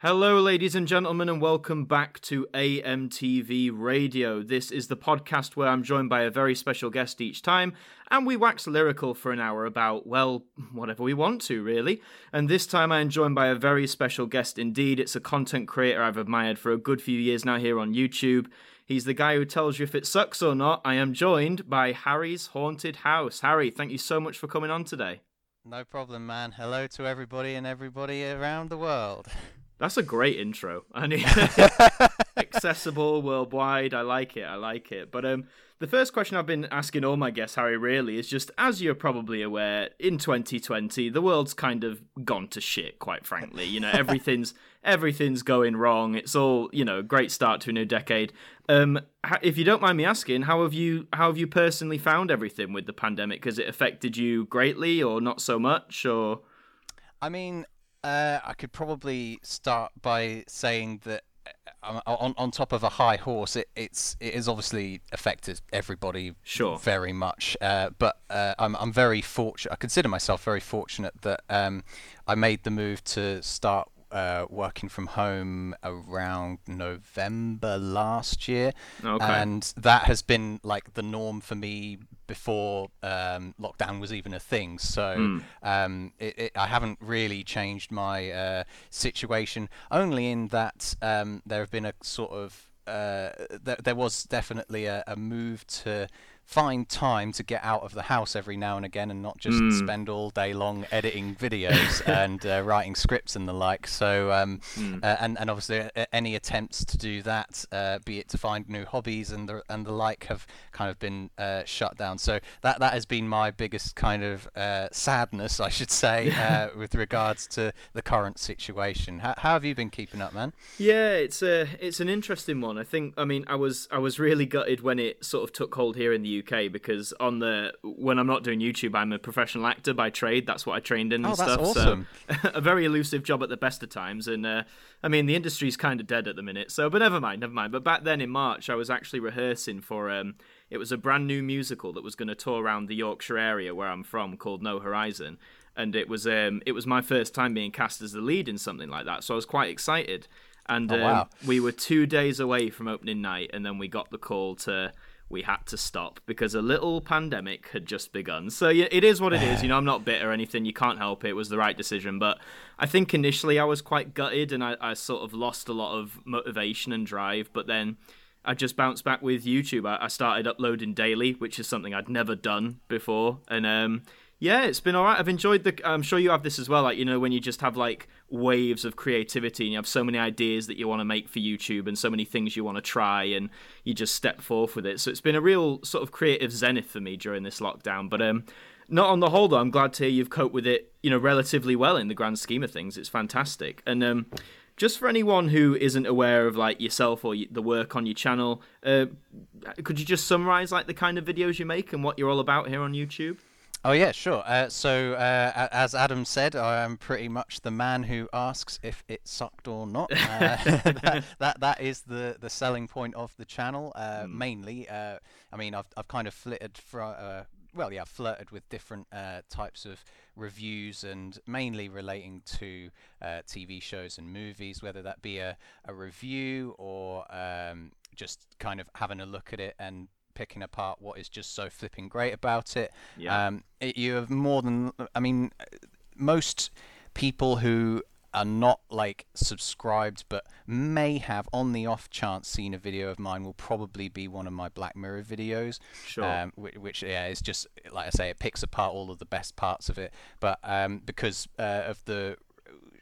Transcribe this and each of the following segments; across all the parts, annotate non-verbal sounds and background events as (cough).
Hello, ladies and gentlemen, and welcome back to AMTV Radio. This is the podcast where I'm joined by a very special guest each time, and we wax lyrical for an hour about, well, whatever we want to, really. And this time I am joined by a very special guest indeed. It's a content creator I've admired for a good few years now here on YouTube. He's the guy who tells you if it sucks or not. I am joined by Harry's Haunted House. Harry, thank you so much for coming on today. No problem, man. Hello to everybody and everybody around the world. (laughs) That's a great intro. I mean, (laughs) (laughs) accessible worldwide. I like it. I like it. But um, the first question I've been asking all my guests, Harry, really is just as you're probably aware, in 2020, the world's kind of gone to shit. Quite frankly, you know, everything's (laughs) everything's going wrong. It's all you know, great start to a new decade. Um, if you don't mind me asking, how have you how have you personally found everything with the pandemic? Has it affected you greatly, or not so much, or? I mean, uh, I could probably start by saying that uh, on on top of a high horse, it, it's it has obviously affected everybody sure. very much. Uh, but uh, I'm I'm very fortunate. I consider myself very fortunate that um, I made the move to start uh, working from home around November last year, okay. and that has been like the norm for me before um, lockdown was even a thing. So mm. um, it, it, I haven't really changed my uh, situation, only in that um, there have been a sort of uh, th- there was definitely a, a move to find time to get out of the house every now and again and not just mm. spend all day long editing videos (laughs) and uh, writing scripts and the like. So, um, mm. uh, and and obviously uh, any attempts to do that, uh, be it to find new hobbies and the and the like, have kind of been uh, shut down. So that that has been my biggest kind of uh, sadness, I should say, (laughs) with regards to the current situation. How, how have you been keeping up, man? Yeah, it's a it's an interesting one. I think. I mean, I was I was really gutted when it sort of took hold here in the UK because on the when I'm not doing YouTube, I'm a professional actor by trade. That's what I trained in and oh, stuff. Awesome. So (laughs) a very elusive job at the best of times. And uh, I mean, the industry's kind of dead at the minute. So, but never mind, never mind. But back then in March, I was actually rehearsing for. Um, it was a brand new musical that was going to tour around the Yorkshire area where I'm from, called No Horizon. And it was um, it was my first time being cast as the lead in something like that, so I was quite excited. And oh, um, we were two days away from opening night, and then we got the call to we had to stop because a little pandemic had just begun. So yeah, it is what it is. You know, I'm not bitter or anything. You can't help it. It was the right decision. But I think initially I was quite gutted and I, I sort of lost a lot of motivation and drive. But then I just bounced back with YouTube. I, I started uploading daily, which is something I'd never done before. And um, yeah, it's been all right. I've enjoyed the. I'm sure you have this as well. Like you know, when you just have like waves of creativity and you have so many ideas that you want to make for YouTube and so many things you want to try and you just step forth with it. So it's been a real sort of creative zenith for me during this lockdown. But um, not on the whole though. I'm glad to hear you've coped with it. You know, relatively well in the grand scheme of things. It's fantastic. And um, just for anyone who isn't aware of like yourself or the work on your channel, uh, could you just summarize like the kind of videos you make and what you're all about here on YouTube? Oh yeah, sure. Uh, so uh, as Adam said, I am pretty much the man who asks if it sucked or not. Uh, (laughs) that, that, that is the the selling point of the channel. Mm. Mainly, uh, I mean, I've I've kind of flitted from. Uh, well, yeah, I've flirted with different types of reviews and mainly relating to TV shows and movies, whether that be a, a review or um, just kind of having a look at it and picking apart what is just so flipping great about it. Yeah. Um, it, you have more than, I mean, most people who are not like subscribed but may have on the off chance seen a video of mine will probably be one of my black mirror videos sure um, which, which, yeah is just like i say it picks apart all of the best parts of it but um, because uh, of the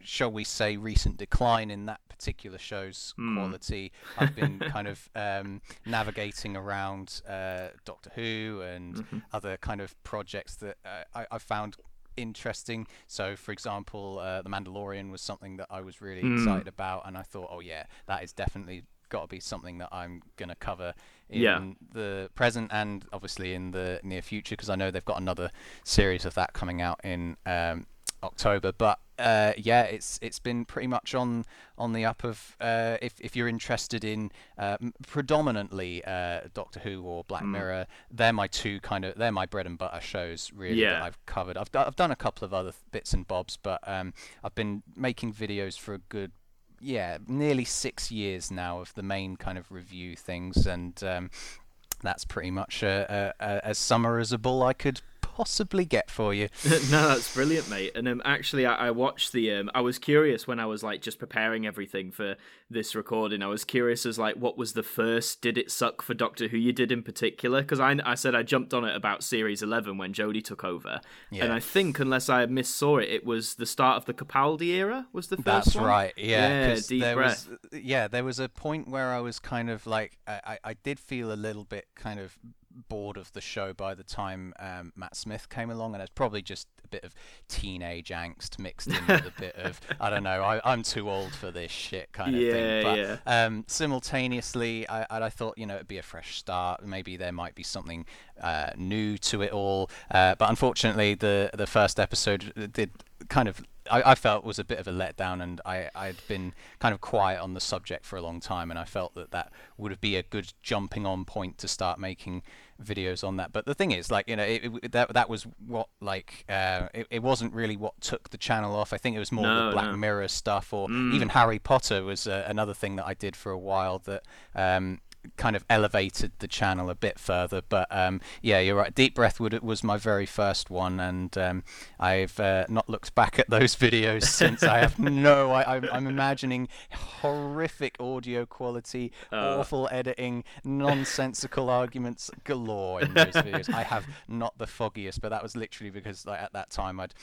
shall we say recent decline in that particular show's mm. quality. I've been (laughs) kind of um, navigating around uh, Doctor Who and mm-hmm. other kind of projects that uh, I, I found interesting. So, for example, uh, The Mandalorian was something that I was really mm. excited about, and I thought, oh yeah, that is definitely got to be something that I'm going to cover in yeah. the present and obviously in the near future because I know they've got another series of that coming out in um, October. But uh, yeah, it's it's been pretty much on on the up of uh, if if you're interested in uh, predominantly uh, Doctor Who or Black mm. Mirror, they're my two kind of they're my bread and butter shows really yeah. that I've covered. I've I've done a couple of other bits and bobs, but um, I've been making videos for a good yeah, nearly six years now of the main kind of review things, and um, that's pretty much a, a, a, as summarizable I could possibly get for you. (laughs) no, that's brilliant, mate. And um, actually, I, I watched the. Um, I was curious when I was like just preparing everything for this recording. I was curious as like what was the first Did It Suck for Doctor Who you did in particular? Because I, I said I jumped on it about series eleven when Jodie took over, yeah. and I think unless I missaw it, it was the start of the Capaldi era. Was the first That's one? right. Yeah. Yeah. Deep there breath. was yeah there was a point where I was kind of like I, I did feel a little bit kind of bored of the show by the time um, Matt Smith came along, and it's probably just a bit of teenage angst mixed in with a bit of (laughs) I don't know. I, am too old for this shit kind of yeah, thing. But yeah. um, simultaneously, I, I thought you know it'd be a fresh start. Maybe there might be something uh, new to it all. Uh, but unfortunately, the the first episode did kind of I, I, felt was a bit of a letdown, and I, I'd been kind of quiet on the subject for a long time, and I felt that that would be a good jumping on point to start making videos on that. But the thing is, like you know, it, it, that that was what like uh, it, it wasn't really what took the channel off. I think it was more no, the Black no. Mirror stuff, or mm. even Harry Potter was uh, another thing that I did for a while that um, kind of elevated the channel a bit further. But um, yeah, you're right. Deep Breath would, was my very first one, and um, I've uh, not looked back at those (laughs) videos since. I have no. I, am imagining horrific audio quality, uh. awful editing, nonsensical arguments galore in those (laughs) videos. I have not the foggiest, but that was literally because like, at that time I'd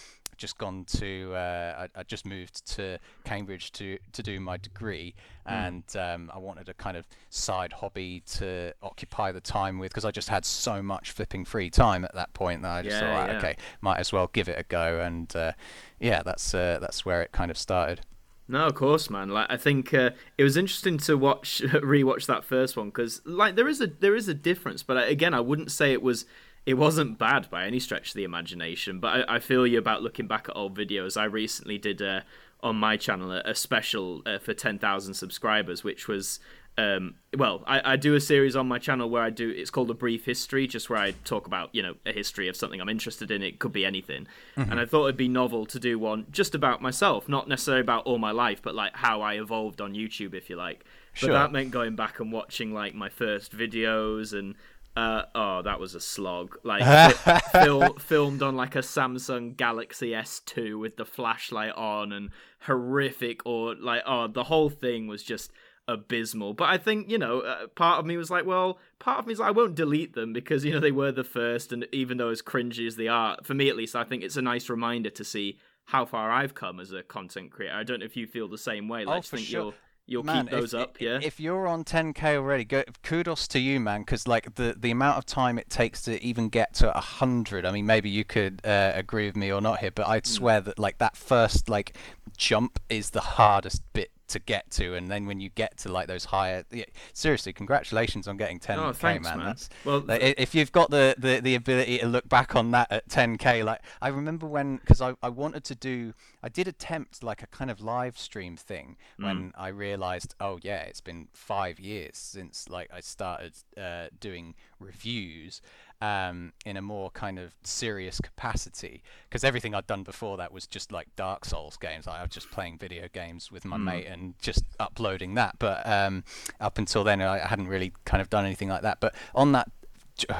just gone to uh, I, I just moved to Cambridge to to do my degree, mm. and um, I wanted a kind of side hobby to occupy the time with because I just had so much flipping free time at that point that I just yeah, thought, right, yeah. okay, might as well give it a go, and uh, yeah, that's uh, that's where it kind of started. No, of course, man. Like I think uh, it was interesting to watch (laughs) rewatch that first one because like there is a there is a difference, but uh, again, I wouldn't say it was it wasn't bad by any stretch of the imagination. But I, I feel you about looking back at old videos. I recently did uh, on my channel a, a special uh, for ten thousand subscribers, which was um, well, I, I, do a series on my channel where I do it's called a brief history, just where I talk about you know a history of something I'm interested in. It could be anything, mm-hmm. and I thought it'd be novel to do one just about myself, not necessarily about all my life, but like how I evolved on YouTube, if you like. Sure. But that meant going back and watching like my first videos and uh, oh, that was a slog. Like (laughs) fil- filmed on like a Samsung Galaxy S2 with the flashlight on and horrific or like oh, the whole thing was just abysmal. But I think you know, uh, part of me was like, well, part of me is like, I won't delete them because you know they were the first, and even though as cringy as they are, for me at least, I think it's a nice reminder to see how far I've come as a content creator. I don't know if you feel the same way. Like, oh, I think sure. You'll man, keep those if, up. Yeah. If you're on 10k already, go, kudos to you, man. Because like the the amount of time it takes to even get to hundred. I mean, maybe you could uh, agree with me or not here, but I'd Hmm. swear that like that first like jump is the hardest bit to get to, and then when you get to like those higher, yeah, seriously, congratulations on getting 10k, Oh, thanks, man. man. That's Well, like, if you've got the, the, the ability to look back on that at 10k, like I remember when, because I, I wanted to do, I did attempt like a kind of live stream thing when I realized, oh yeah, it's been five years since like I started uh, doing reviews um, in a more kind of serious capacity. Because everything I'd done before that was just like Dark Souls games. Like, I was just playing video games with my mate and just uploading that. But um, up until then, I hadn't really kind of done anything like that. But on that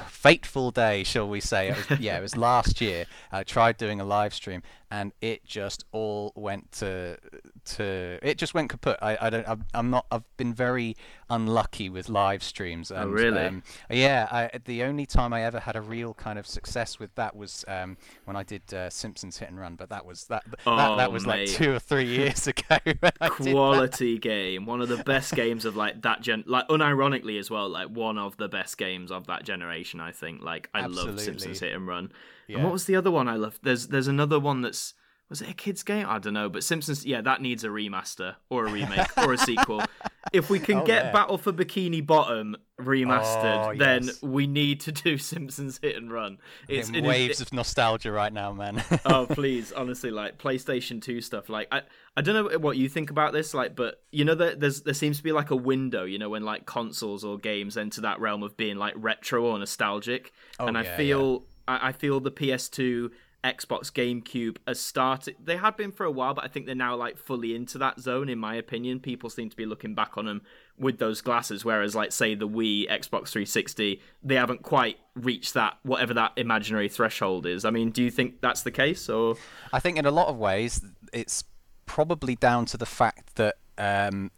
fateful day, shall we say? It was, yeah, it was last year. I tried doing a live stream, and it just all went to to it just went kaput. I, I don't. I'm, I'm not. I've been very unlucky with live streams. And, really? Um, yeah. I, the only time I ever had a real kind of success with that was um, when I did uh, Simpsons Hit and Run. But that was that. that, Oh, that was like two or three years (laughs) ago. when I did that. quality game one of the best games of like that gen like unironically as well like one of the best games of that generation i think like i love simpsons hit and run and what was the other one i loved? There's there's another one that's was it a kids game? I don't know but simpsons yeah that needs a remaster or a remake or a sequel. (laughs) If we can Oh, get yeah. battle for bikini bottom remastered Oh, then yes. we need to do (laughs) simpsons hit and run. It's In it is- waves of nostalgia right now, man. (laughs) oh please honestly like playstation 2 stuff like i i don't know what you think about this like but you know that there's there seems to be like a window you know when like consoles or games enter that realm of being like retro or nostalgic. Oh, and i yeah, feel I, I feel the ps2 Xbox GameCube has started. They had been for a while, but I think they're now like fully into that zone. In my opinion, people seem to be looking back on them with those glasses, whereas like say the Wii, Xbox 360, they haven't quite reached that whatever that imaginary threshold is. I mean, do you think that's the case, or? I think in a lot of ways it's probably down to the fact that um,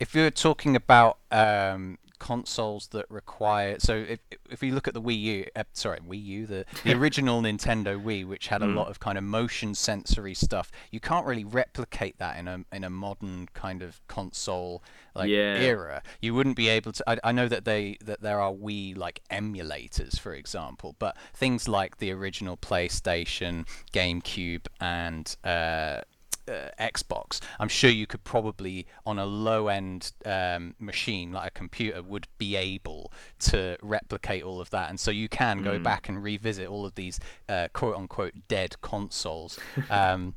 if you're talking about um, consoles that require so if if you look at the Wii U uh, sorry Wii U the, the (laughs) original Nintendo Wii which had a mm. lot of kind of motion sensory stuff you can't really replicate that in a in a modern kind of console like yeah. era you wouldn't be able to I, I know that they that there are Wii like emulators for example but things like the original PlayStation GameCube and uh, uh, Xbox, I'm sure you could probably, on a low end um, machine like a computer, would be able to replicate all of that. And so you can go mm. back and revisit all of these uh, quote unquote dead consoles. (laughs) Um,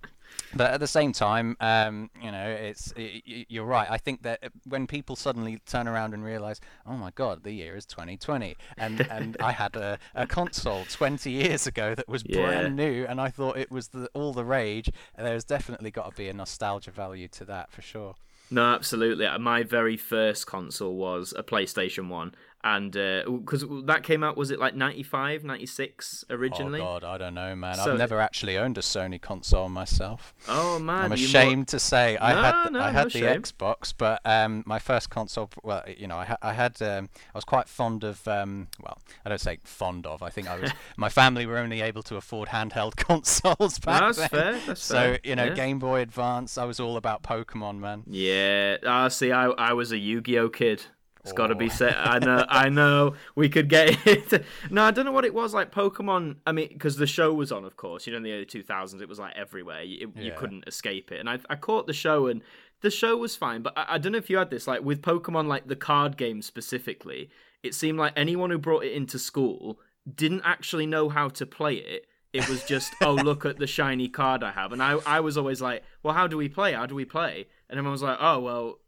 but at the same time, um, you know, it's it, you're right. I think that when people suddenly turn around and realize, oh my God, the year is 2020, and (laughs) and I had a, a console 20 years ago that was yeah. brand new, and I thought it was the, all the rage. There's definitely got to be a nostalgia value to that for sure. No, absolutely. My very first console was a PlayStation 1, and because uh, that came out was it like 95 96 originally oh god i don't know man so, i've never actually owned a sony console myself oh man i'm ashamed to say i no, had the, no, i had no the shame. xbox but um, my first console well you know i, ha- I had um, i was quite fond of um, well i don't say fond of i think i was (laughs) my family were only able to afford handheld (laughs) consoles back that's then. fair that's so fair. you know yeah. game boy advance i was all about pokemon man yeah uh, see i i was a yu-gi-oh kid it's got to be said. I know. I know. We could get (laughs) it. no, I don't know what it was like. Pokemon. I mean, because the show was on, of course. You know, in the early two thousands, it was like everywhere. You, yeah. you, couldn't escape it. And I, I caught the show, and the show was fine. But I, I don't know if you had this, like with Pokemon, like the card game specifically. It seemed like anyone who brought it into school didn't actually know how to play it. It was just, oh, (laughs) look at the shiny card I have. And I, I was always like, well, how do we play? How do we play? And everyone was like, oh, well,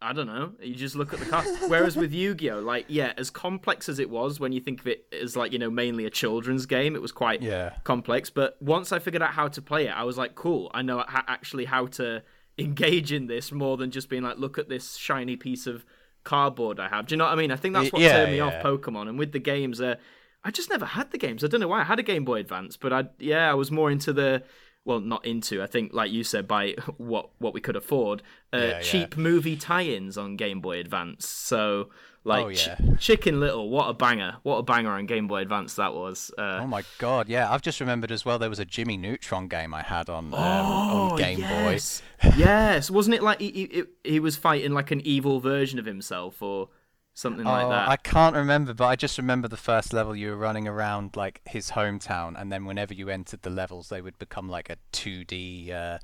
I don't know. You just look at the (laughs) card. Whereas with Yu-Gi-Oh, like yeah, as complex as it was when you think of it as like you know mainly a children's game, it was quite yeah. complex. But once I figured out how to play it, I was like, cool. I know actually how to (laughs) engage in this more than just being like, look at this shiny piece of cardboard I have. Do you know what I mean? I think that's what yeah, turned me yeah. off Pokemon. And with the games, uh, I just never had the games. I don't know why. I had a Game Boy Advance, but I yeah, I was more into the well, not into. I think, like you said, by what what we could afford, uh, yeah, cheap yeah. movie tie-ins on Game Boy Advance. So, like, oh, yeah. Ch- Chicken Little, what a banger! What a banger on Game Boy Advance that was. Uh, oh my god, yeah! I've just remembered as well. There was a Jimmy Neutron game I had on, um, oh, on Game yes. Boy. yes, wasn't it like he, he, he was fighting like an evil version of himself, or something oh, like that. I can't remember, but I just remember the first level you were running around like his hometown, and then whenever you entered the levels, they would become like a 2D uh,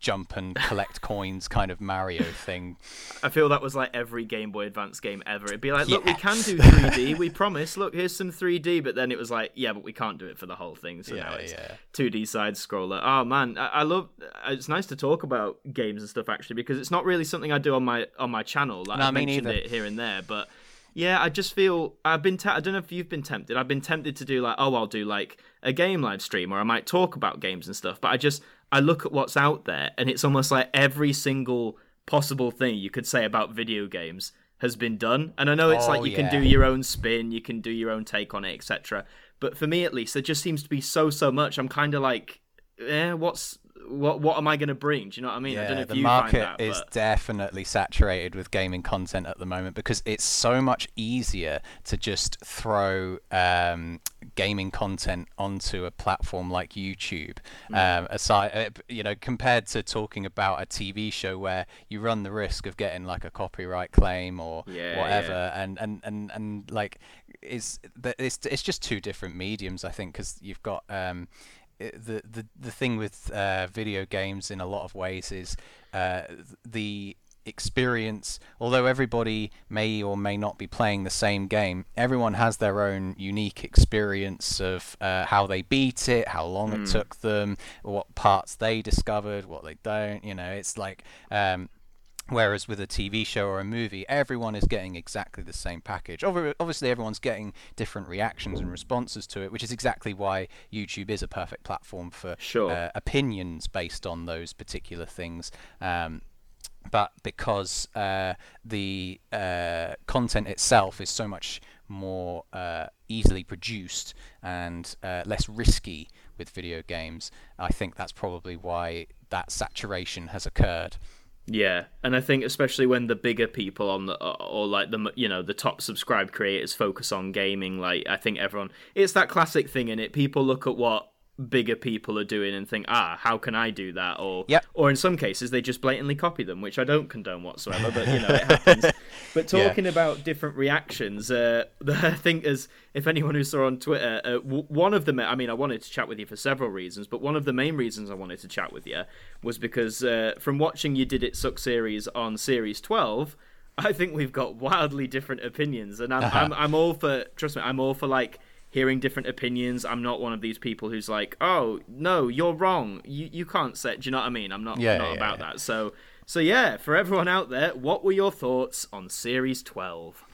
jump and collect (laughs) coins kind of Mario thing. I feel that was like every Game Boy Advance game ever. It'd be like, look, yes. we can do 3D, we (laughs) promise. Look, here's some 3D, but then it was like, yeah, but we can't do it for the whole thing. So yeah, now it's yeah. 2D side scroller. Oh man, I, I love. Uh, it's nice to talk about games and stuff actually because it's not really something I do on my on my channel. Like no, I mentioned it here and there, but yeah, I just feel I've been. Te- I don't know if you've been tempted. I've been tempted to do like, oh, I'll do like a game live stream, or I might talk about games and stuff. But I just I look at what's out there, and it's almost like every single possible thing you could say about video games has been done. And I know it's oh, like you yeah. can do your own spin, you can do your own take on it, etc. But for me, at least, there just seems to be so so much. I'm kind of like, yeah, what's what what am I going to bring? Do you know what I mean? Yeah, I don't know if the you market that, is but... definitely saturated with gaming content at the moment because it's so much easier to just throw um, gaming content onto a platform like YouTube. Mm. Um, aside, uh, you know, compared to talking about a TV show where you run the risk of getting like a copyright claim or yeah, whatever, yeah. and and and and like it's it's it's just two different mediums, I think, because you've got um, the the the thing with uh, video games in a lot of ways is uh, the experience although everybody may or may not be playing the same game everyone has their own unique experience of uh, how they beat it how long mm. it hmm. took them what parts they discovered what they don't you know it's like um, Whereas with a TV show or a movie, everyone is getting exactly the same package. Obviously, everyone's getting different reactions and responses to it, which is exactly why YouTube is a perfect platform for sure. uh, opinions based on those particular things. Um, but because uh, the uh, content itself is so much more uh, easily produced and uh, less risky with video games, I think that's probably why that saturation has occurred. Yeah, and I think especially when the bigger people on the or like the you know the top subscribed creators focus on gaming, like I think everyone it's that classic thing in it. People look at what bigger people are doing and think, ah, how can I do that? Or yep. or in some cases they just blatantly copy them, which I don't condone whatsoever. But you know it happens. (laughs) but talking yeah. about different reactions, uh, (laughs) I think as if anyone who saw on Twitter, uh, w- one of them, I mean, I wanted to chat with you for several reasons, but one of the main reasons I wanted to chat with you was because uh, from watching you did it suck series on series twelve. I think we've got wildly different opinions, and I'm, uh-huh. I'm I'm all for trust me, I'm all for like hearing different opinions. I'm not one of these people who's like, "Oh, no, you're wrong. You you can't say." Do you know what I mean? I'm not yeah, not yeah, about yeah. that. So so yeah, for everyone out there, what were your thoughts on Series 12?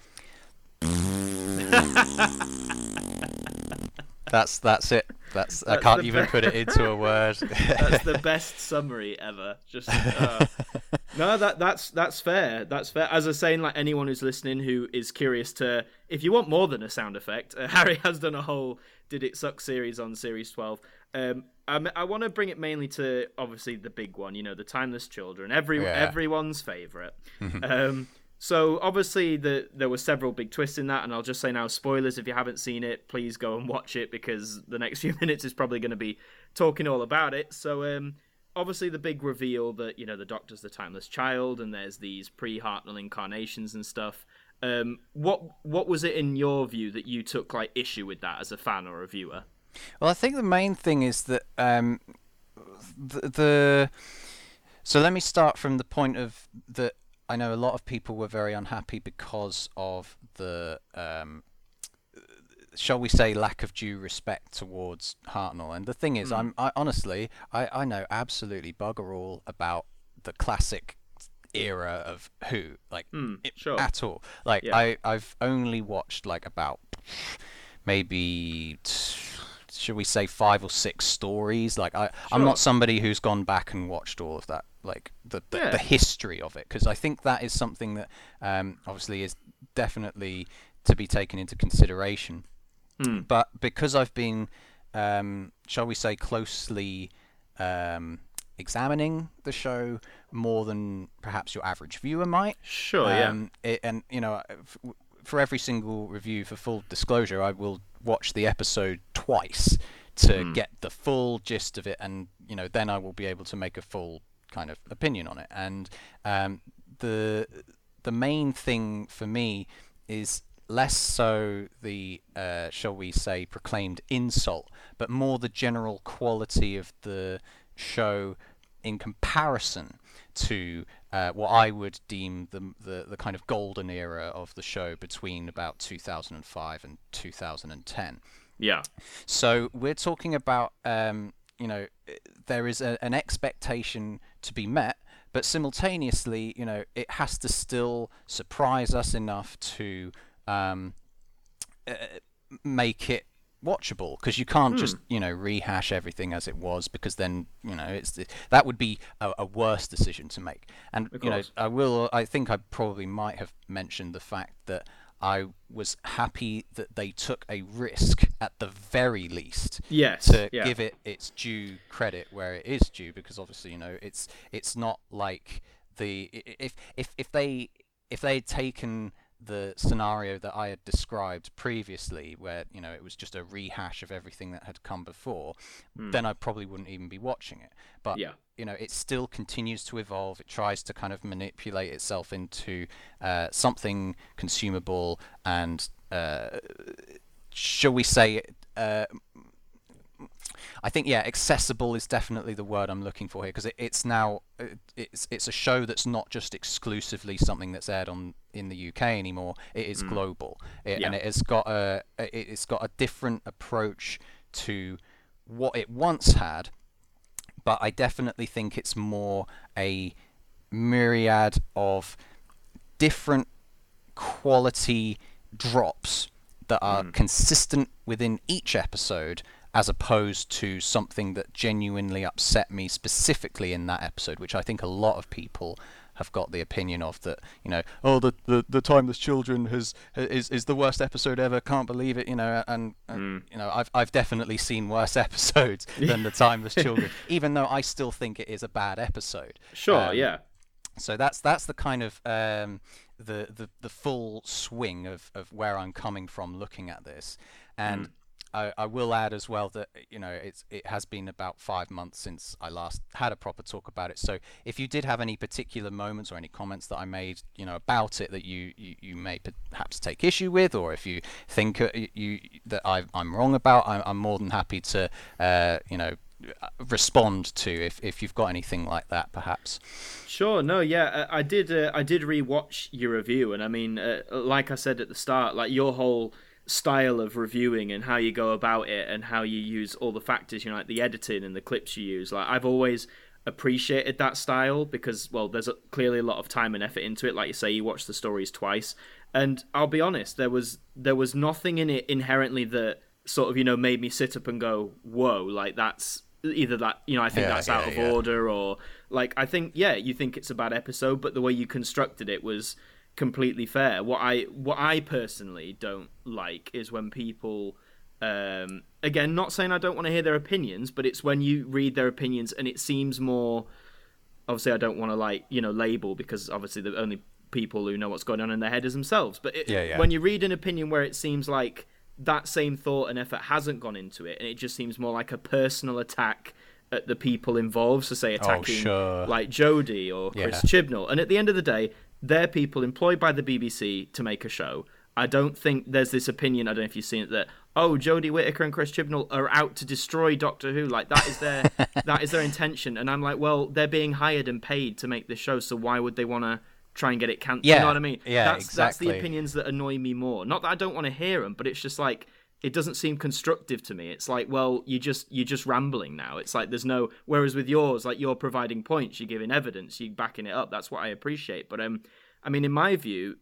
that's that's it. That's, that's I can't even be- put it into a word. (laughs) that's the best summary ever. Just uh, (laughs) no, that that's that's fair. That's fair. As I was saying, like anyone who's listening who is curious to, if you want more than a sound effect, uh, (laughs) Harry has done a whole "Did It Suck" series on Series 12. Um, I, I want to bring it mainly to obviously the big one, you know, the Timeless Children, every yeah. everyone's favorite. um, so obviously the, there were several big twists in that, and I'll just say now, spoilers if you haven't seen it, please go and watch it because the next (laughs) few minutes is probably going to be talking all about it. So um, obviously the big reveal that you know the Doctor's the timeless child, and there's these pre-Hartnell incarnations and stuff. Um, what what was it in your view that you took like issue with that as a fan or a viewer? Well, I think the main thing is that um, the, the so let me start from the point of that I know a lot of people were very unhappy because of the, um, shall we say, lack of due respect towards Hartnell. And the thing is, mm. I'm I, honestly, I, I know absolutely bugger all about the classic era of Who, like mm, sure. at all. Like yeah. I I've only watched like about maybe. T- should we say five or six stories like i sure. i'm not somebody who's gone back and watched all of that like the the, yeah. the history of it because I think that is something that um, obviously is definitely to be taken into consideration. Mm. But because I've been, um, shall we say, closely um, examining the show more than perhaps your average viewer might. Sure, yeah. Um, it, and you know, for every single review, for full disclosure, I will watch the episode twice to mm. get the full gist of it, and you know, then I will be able to make a full kind of opinion on it. And um, the the main thing for me is less so the uh, shall we say proclaimed insult, but more the general quality of the show in comparison to uh, what I would deem the, the the kind of golden era of the show between about 2005 and 2010. Yeah. So we're talking about um, you know there is a, an expectation to be met, but simultaneously, you know, it has to still surprise us enough to um, uh, make it watchable because you can't hmm. just you know rehash everything as it was because then you know it's the, that would be a, a, worse decision to make and you know I will I think I probably might have mentioned the fact that I was happy that they took a risk at the very least. Yes. To yeah. give it its due credit where it is due, because obviously you know it's it's not like the if if if they if they had taken the scenario that I had described previously, where you know it was just a rehash of everything that had come before, mm. then I probably wouldn't even be watching it. But yeah. you know, it still continues to evolve. It tries to kind of manipulate itself into uh, something consumable and, uh, shall we say, uh, I think yeah, accessible is definitely the word I'm looking for here because it, it's now it's it's a show that's not just exclusively something that's aired on in the UK anymore. It is mm. global, it, yeah. and it has got a it's got a different approach to what it once had, but I definitely think it's more a myriad of different quality drops that are mm. consistent within each episode as opposed to something that genuinely upset me specifically in that episode, which I think a lot of people have got the opinion of that you know oh the the, the timeless children has is is the worst episode ever can't believe it you know and, and mm. you know I've I've definitely seen worse (laughs) episodes than the timeless (laughs) children even though I still think it is a bad episode sure um, yeah so that's that's the kind of um, the, the the full swing of, of where I'm coming from looking at this and mm. I, I, will add as well that you know it's it has been about five months since I last had a proper talk about it. So if you did have any particular moments or any comments that I made, you know, about it that you you, you may perhaps take issue with, or if you think uh, you that I, I'm wrong about, I'm, I'm more than happy to uh, you know respond to if, if you've got anything like that perhaps sure no yeah i did uh, i did rewatch your review and i mean uh, like i said at the start like your whole style of reviewing and how you go about it and how you use all the factors, you know, like the editing and the clips you use. Like I've always appreciated that style because well, there's a, clearly a lot of time and effort into it. Like you say, you watch the stories twice, and I'll be honest, there was there was nothing in it inherently that sort of you know made me sit up and go, whoa, like that's either that you know I think yeah, that's yeah, out of yeah. order or like I think yeah you think it's a bad episode, but the way you constructed it was completely fair. What I what I personally don't like is when people um, again not saying I don't want to hear their opinions, but it's when you read their opinions and it seems more obviously I don't want to like, you know, label because obviously the only people who know what's going on in their head is themselves. But it, yeah, yeah. when you read an opinion where it seems like that same thought and effort hasn't gone into it and it just seems more like a personal attack at the people involved, so say oh, attacking oh, sure. like Jodie or Chris yeah. Chibnall. And at the end of the day, they're people employed by the BBC to make a show. I don't think there's this opinion. I don't know if you've seen it that oh, Jodie Whittaker and Chris Chibnall are out to destroy Doctor Who. Like that is their (laughs) that is their intention. And I'm like, well, they're being hired and paid to make this show, so why would they want to try and get it cancelled? Yeah, you know what I mean? Yeah, that's, exactly. That's the opinions that annoy me more. Not that I don't want to hear them, but it's just like it doesn't seem constructive to me. It's like, well, you just you're just rambling now. It's like there's no. Whereas with yours, like you're providing points, you're giving evidence, you're backing it up. That's what I appreciate. But um, I mean, in my view,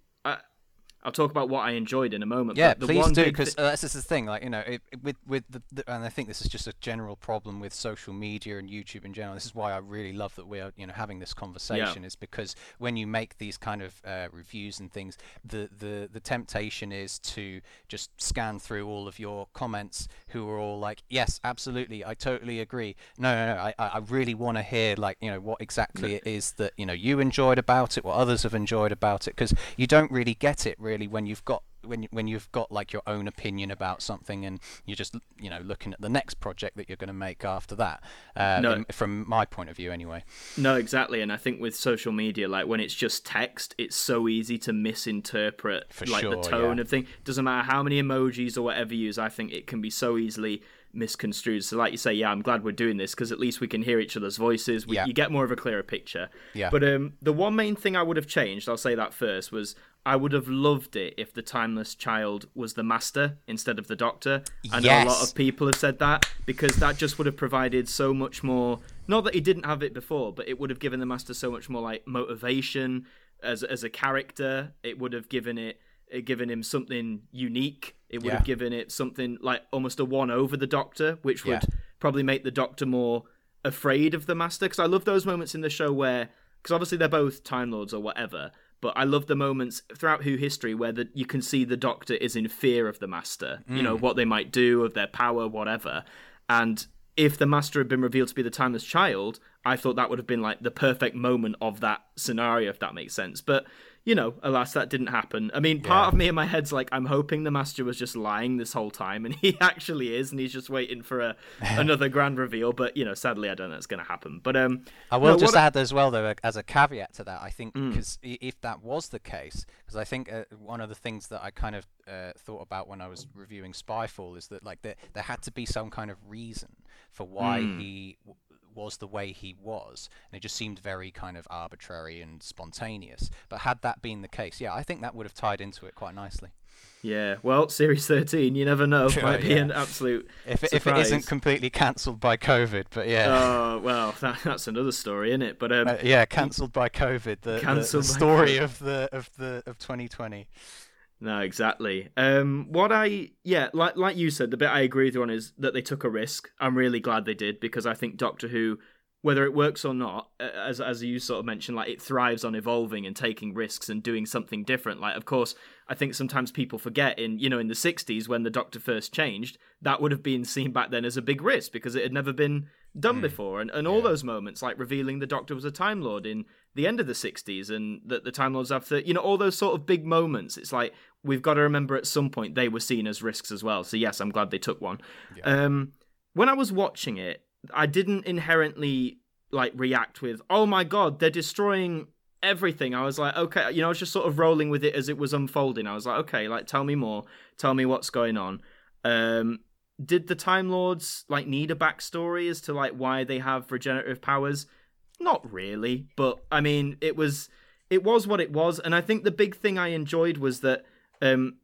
I'll talk about what I enjoyed in a moment. Yeah, please do, because uh, this is the thing. Like you know, it, with with the, the, and I think this is just a general problem with social media and YouTube in general. This is why I really love that we're you know having this conversation. Yeah. Is because when you make these kind of uh, reviews and things, the the the temptation is to just scan through all of your comments, who are all like, yes, absolutely, I totally agree. No, no, no, I I really want to hear like you know what exactly it is that you know you enjoyed about it, what others have enjoyed about it, because you don't really get it really really when you've got when when you've got like your own opinion about something and you're just you know looking at the next project that you're going to make after that uh, no. From my point of view anyway no exactly and i think with social media like when it's just text it's so easy to misinterpret For like sure, the tone yeah. of thing doesn't matter how many emojis or whatever you use i think it can be so easily misconstrued so like you say yeah i'm glad we're doing this because at least we can hear each other's voices we, yeah. you get more of a clearer picture yeah but um the one main thing i would have changed i'll say that first was I would have loved it if the timeless child was the master instead of the doctor. I know yes. a lot of people have said that because that just would have provided so much more. Not that he didn't have it before, but it would have given the master so much more like motivation as as a character. It would have given it, it given him something unique. It would yeah. have given it something like almost a one over the doctor, which would yeah. probably make the doctor more afraid of the master. Because I love those moments in the show where, because obviously they're both time lords or whatever but I love the moments throughout Who history where the, you can see the Doctor is in fear of the Master. Mm. You know mm. what they might do, of their power, whatever. And if the Master had been revealed to be the Timeless Child, I thought that would have been like the perfect moment of that scenario, if that makes sense. But you know, alas, that didn't happen. I mean, part yeah. of me in my head's like, I'm hoping the master was just lying this whole time, and (laughs) he actually is, and he's just waiting for a (laughs) another grand reveal. But you know, sadly, I don't know it's going to happen. But um, I will no, just add I... as well, though, as a caveat to that, I think because mm. if that was the case, because I think uh, one of the things that I kind of uh, thought about when I was reviewing Spyfall is that like there there had to be some kind of reason for why mm. he was the way he was, and it just seemed very kind of arbitrary and spontaneous. But had that been the case, yeah, I think that would have tied into it quite nicely. Yeah, well, Series 13, you never know. (laughs) Might be yeah. an absolute if it, if it isn't completely cancelled by COVID, but yeah. Oh, well, (laughs) that, that's another story, isn't it? But um, uh, yeah, cancelled by COVID. The, the, the story of the of the of 2020. No, exactly. Um, what I yeah, like like you said, the bit I agree with you on is that they took a risk. I'm really glad they did because I think Doctor Who whether it works or not, as as you sort of mentioned, like it thrives on evolving and taking risks and doing something different. Like, of course, I think sometimes people forget in you know in the '60s when the Doctor first changed, that would have been (laughs) seen back then as a big risk because it had never been done mm. before, and and all yeah. those moments like revealing the Doctor was a Time Lord in the end of the '60s, and that the Time Lords have to, you know, all those sort of big moments. It's like we've got to remember at some point they were seen as risks as well. So yes, I'm glad they took one. Yeah. Um, when I was watching it, I didn't inherently like react with, "Oh my god, they're destroying everything." I was like, "Okay," you know, I was just sort of rolling with it as it was unfolding. I was like, "Okay, like tell me more. Tell me what's going on." Um did the Time Lords like need a backstory as to like why they have regenerative powers? Not really, but I mean, it was it was what it was, and I think the big thing I enjoyed was that um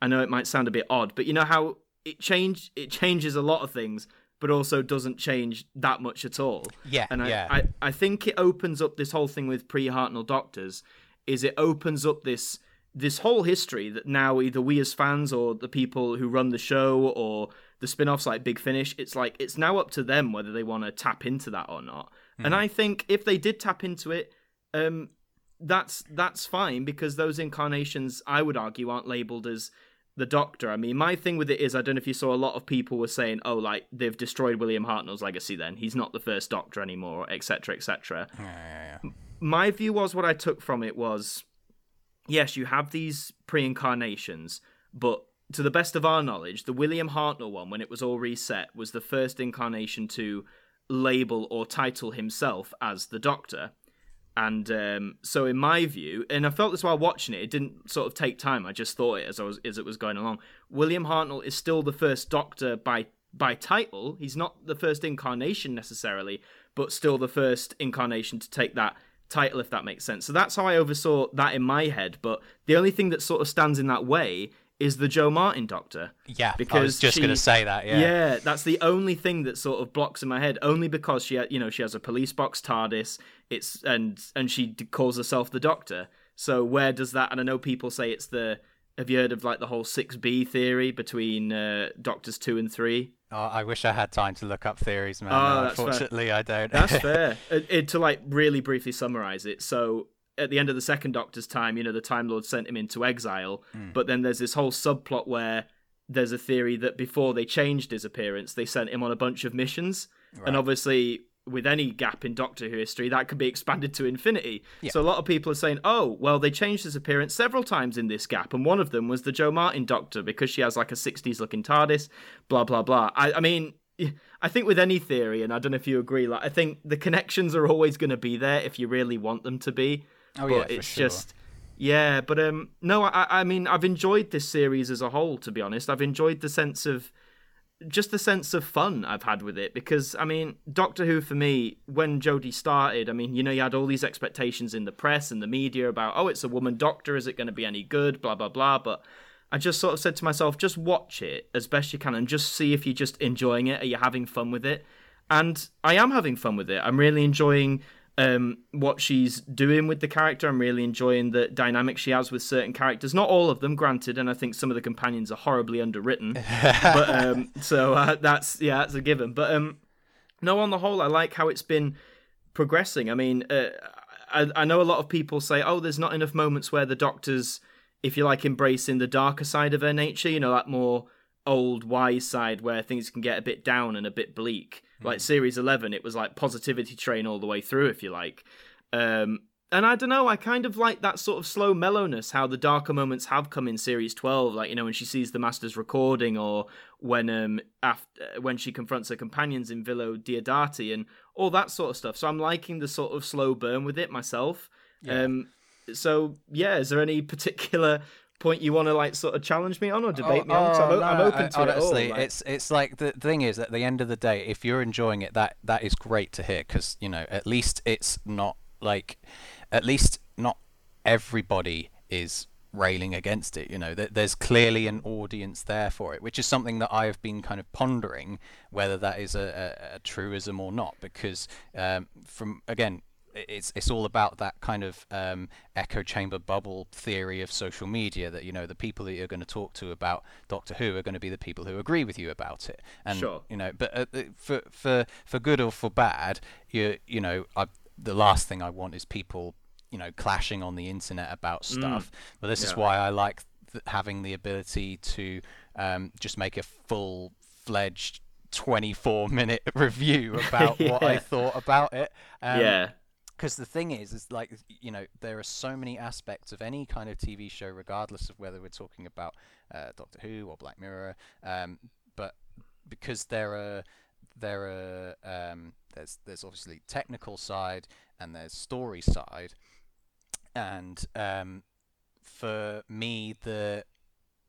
I know it might sound a bit odd, but you know how it changed it changes a lot of things but also doesn't change that much at all. Yeah, and I, yeah. I, I think it opens up this whole thing with pre-Hartnell Doctors. Is it opens up this this whole history that now either we as fans or the people who run the show or the spin-offs like Big Finish, it's like it's now up to them whether they want to tap into that or not. Mm. And I think if they did tap into it, um, that's that's fine because those incarnations, I would argue, aren't labeled as the Doctor. I mean, my thing with it is, I don't know if you saw a lot of people were saying, "Oh, like they've destroyed William Hartnell's legacy. Then he's not the first Doctor anymore, etc., etc." Yeah, yeah, yeah. My view was what I took from it was, yes, you have these pre-incarnations, but to the best of our knowledge, the William Hartnell one, when it was all reset, was the first incarnation to label or title himself as the Doctor. And um, so, in my view, and I felt this while watching it, it didn't sort of take time. I just thought it as I was as it was going along. William Hartnell is still the first Doctor by by title. He's not the first incarnation necessarily, but still the first incarnation to take that title, if that makes sense. So that's how I oversaw that in my head. But the only thing that sort of stands in that way is the Jo Martin Doctor. Yeah, because I was just going to say that. Yeah, yeah, that's the only thing that sort of blocks in my head. Only because she, you know, she has a police box TARDIS. It's and and she calls herself the Doctor. So where does that? And I know people say it's the. Have you heard of like the whole six B theory between uh, Doctors two and three? Oh, I wish I had time to look up theories, man. Oh, Unfortunately, fair. I don't. That's (laughs) fair. It, it, to like really briefly summarize it, so at the end of the second Doctor's time, you know, the Time Lord sent him into exile. Mm. But then there's this whole subplot where there's a theory that before they changed his appearance, they sent him on a bunch of missions. Right. And obviously, with any gap in Doctor Who history, that could be expanded to infinity. Yeah. So a lot of people are saying, oh, well, they changed his appearance several times in this gap. And one of them was the Jo Martin Doctor because she has like a 60s looking TARDIS, blah, blah, blah. I, I mean, (laughs) I think with any theory, and I don't know if you agree, like I think the connections are always going to be there if you really want them to be. Oh but yeah, it's sure. just yeah, but um, no, I, I mean, I've enjoyed this series as a whole. To be honest, I've enjoyed the sense of just the sense of fun I've had with it because I mean, Doctor Who for me, when Jodie started, I mean, you know, you had all these expectations in the press and the media about, oh, it's a woman Doctor, is it going to be any good, blah blah blah. But I just sort of said to myself, just watch it as best you can and just see if you're just enjoying it, are you having fun with it? And I am having fun with it. I'm really enjoying um, what she's doing with the character. I'm really enjoying the dynamic she has with certain characters. Not all of them, granted, and I think some of the companions are horribly underwritten. (laughs) but um, so uh, that's yeah, that's a given. But um, no, on the whole, I like how it's been progressing. I mean, uh, I, I know a lot of people say, "Oh, there's not enough moments where the Doctor's, if you like, embracing the darker side of her nature. You know, that more." old wise side where things can get a bit down and a bit bleak like series 11 it was like positivity train all the way through if you like um, and I don't know, I kind of like that sort of slow mellowness, how the darker moments have come in series 12, like, you know, when she sees the Master's recording or when um after when she confronts her companions in Villa Diodati and all that sort of stuff. So I'm liking the sort of slow burn with it myself. Yeah. Um so yeah, is there any particular point you want to like sort of challenge me on or debate oh, me on? I'm, oh, o- I'm no, open I- to honestly, it all. like- it's it's like the thing is at the end of the day, if you're enjoying it, that that is great to hear because you know at least it's not like, at least not everybody is railing against it. You know, there's clearly an audience there for it, which is something that I have been kind of pondering whether that is a, a, a truism or not. Because um, from again, it's it's all about that kind of um, echo chamber bubble theory of social media. That you know, the people that you're going to talk to about Doctor Who are going to be the people who agree with you about it. And Sure. you know, but uh, uh, for for for good or for bad, you you know, I, the last thing I want is people you know clashing on the internet about stuff. But this is why I like th- having the ability to um, just make a full fledged 24 minute (laughs) review (laughs) about what I thought about it. Um, yeah, because the thing is is like you know there are so many aspects of any kind of tv show regardless of whether we're talking about uh, doctor who or black mirror um, but because there are there are um, there's there's obviously technical side and there's story side. And um, for me the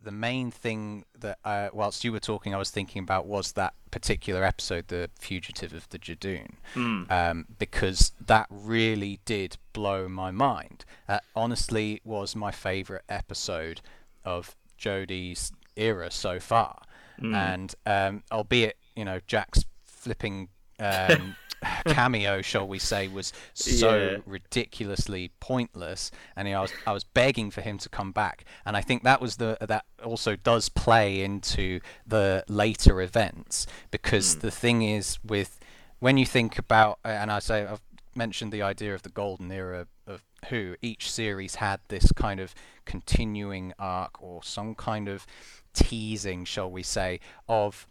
the main thing that uh, whilst you were talking I was thinking about was that particular episode the fugitive of the Judoon Mm. um, because that really did blow my mind. That honestly was my favourite episode of Jodie's era so far. And um, albeit, you know, Jack's flipping um, (laughs) (sighs) cameo, shall we say, was so Yeah. ridiculously pointless, and you know, I was I was begging for him to come back, and I think that was the that also does play into the later events because hmm. the thing is with when you think about uh, and I say I've mentioned the idea of the golden era of Who. Each series had this kind of continuing arc or some kind of teasing, shall we say, of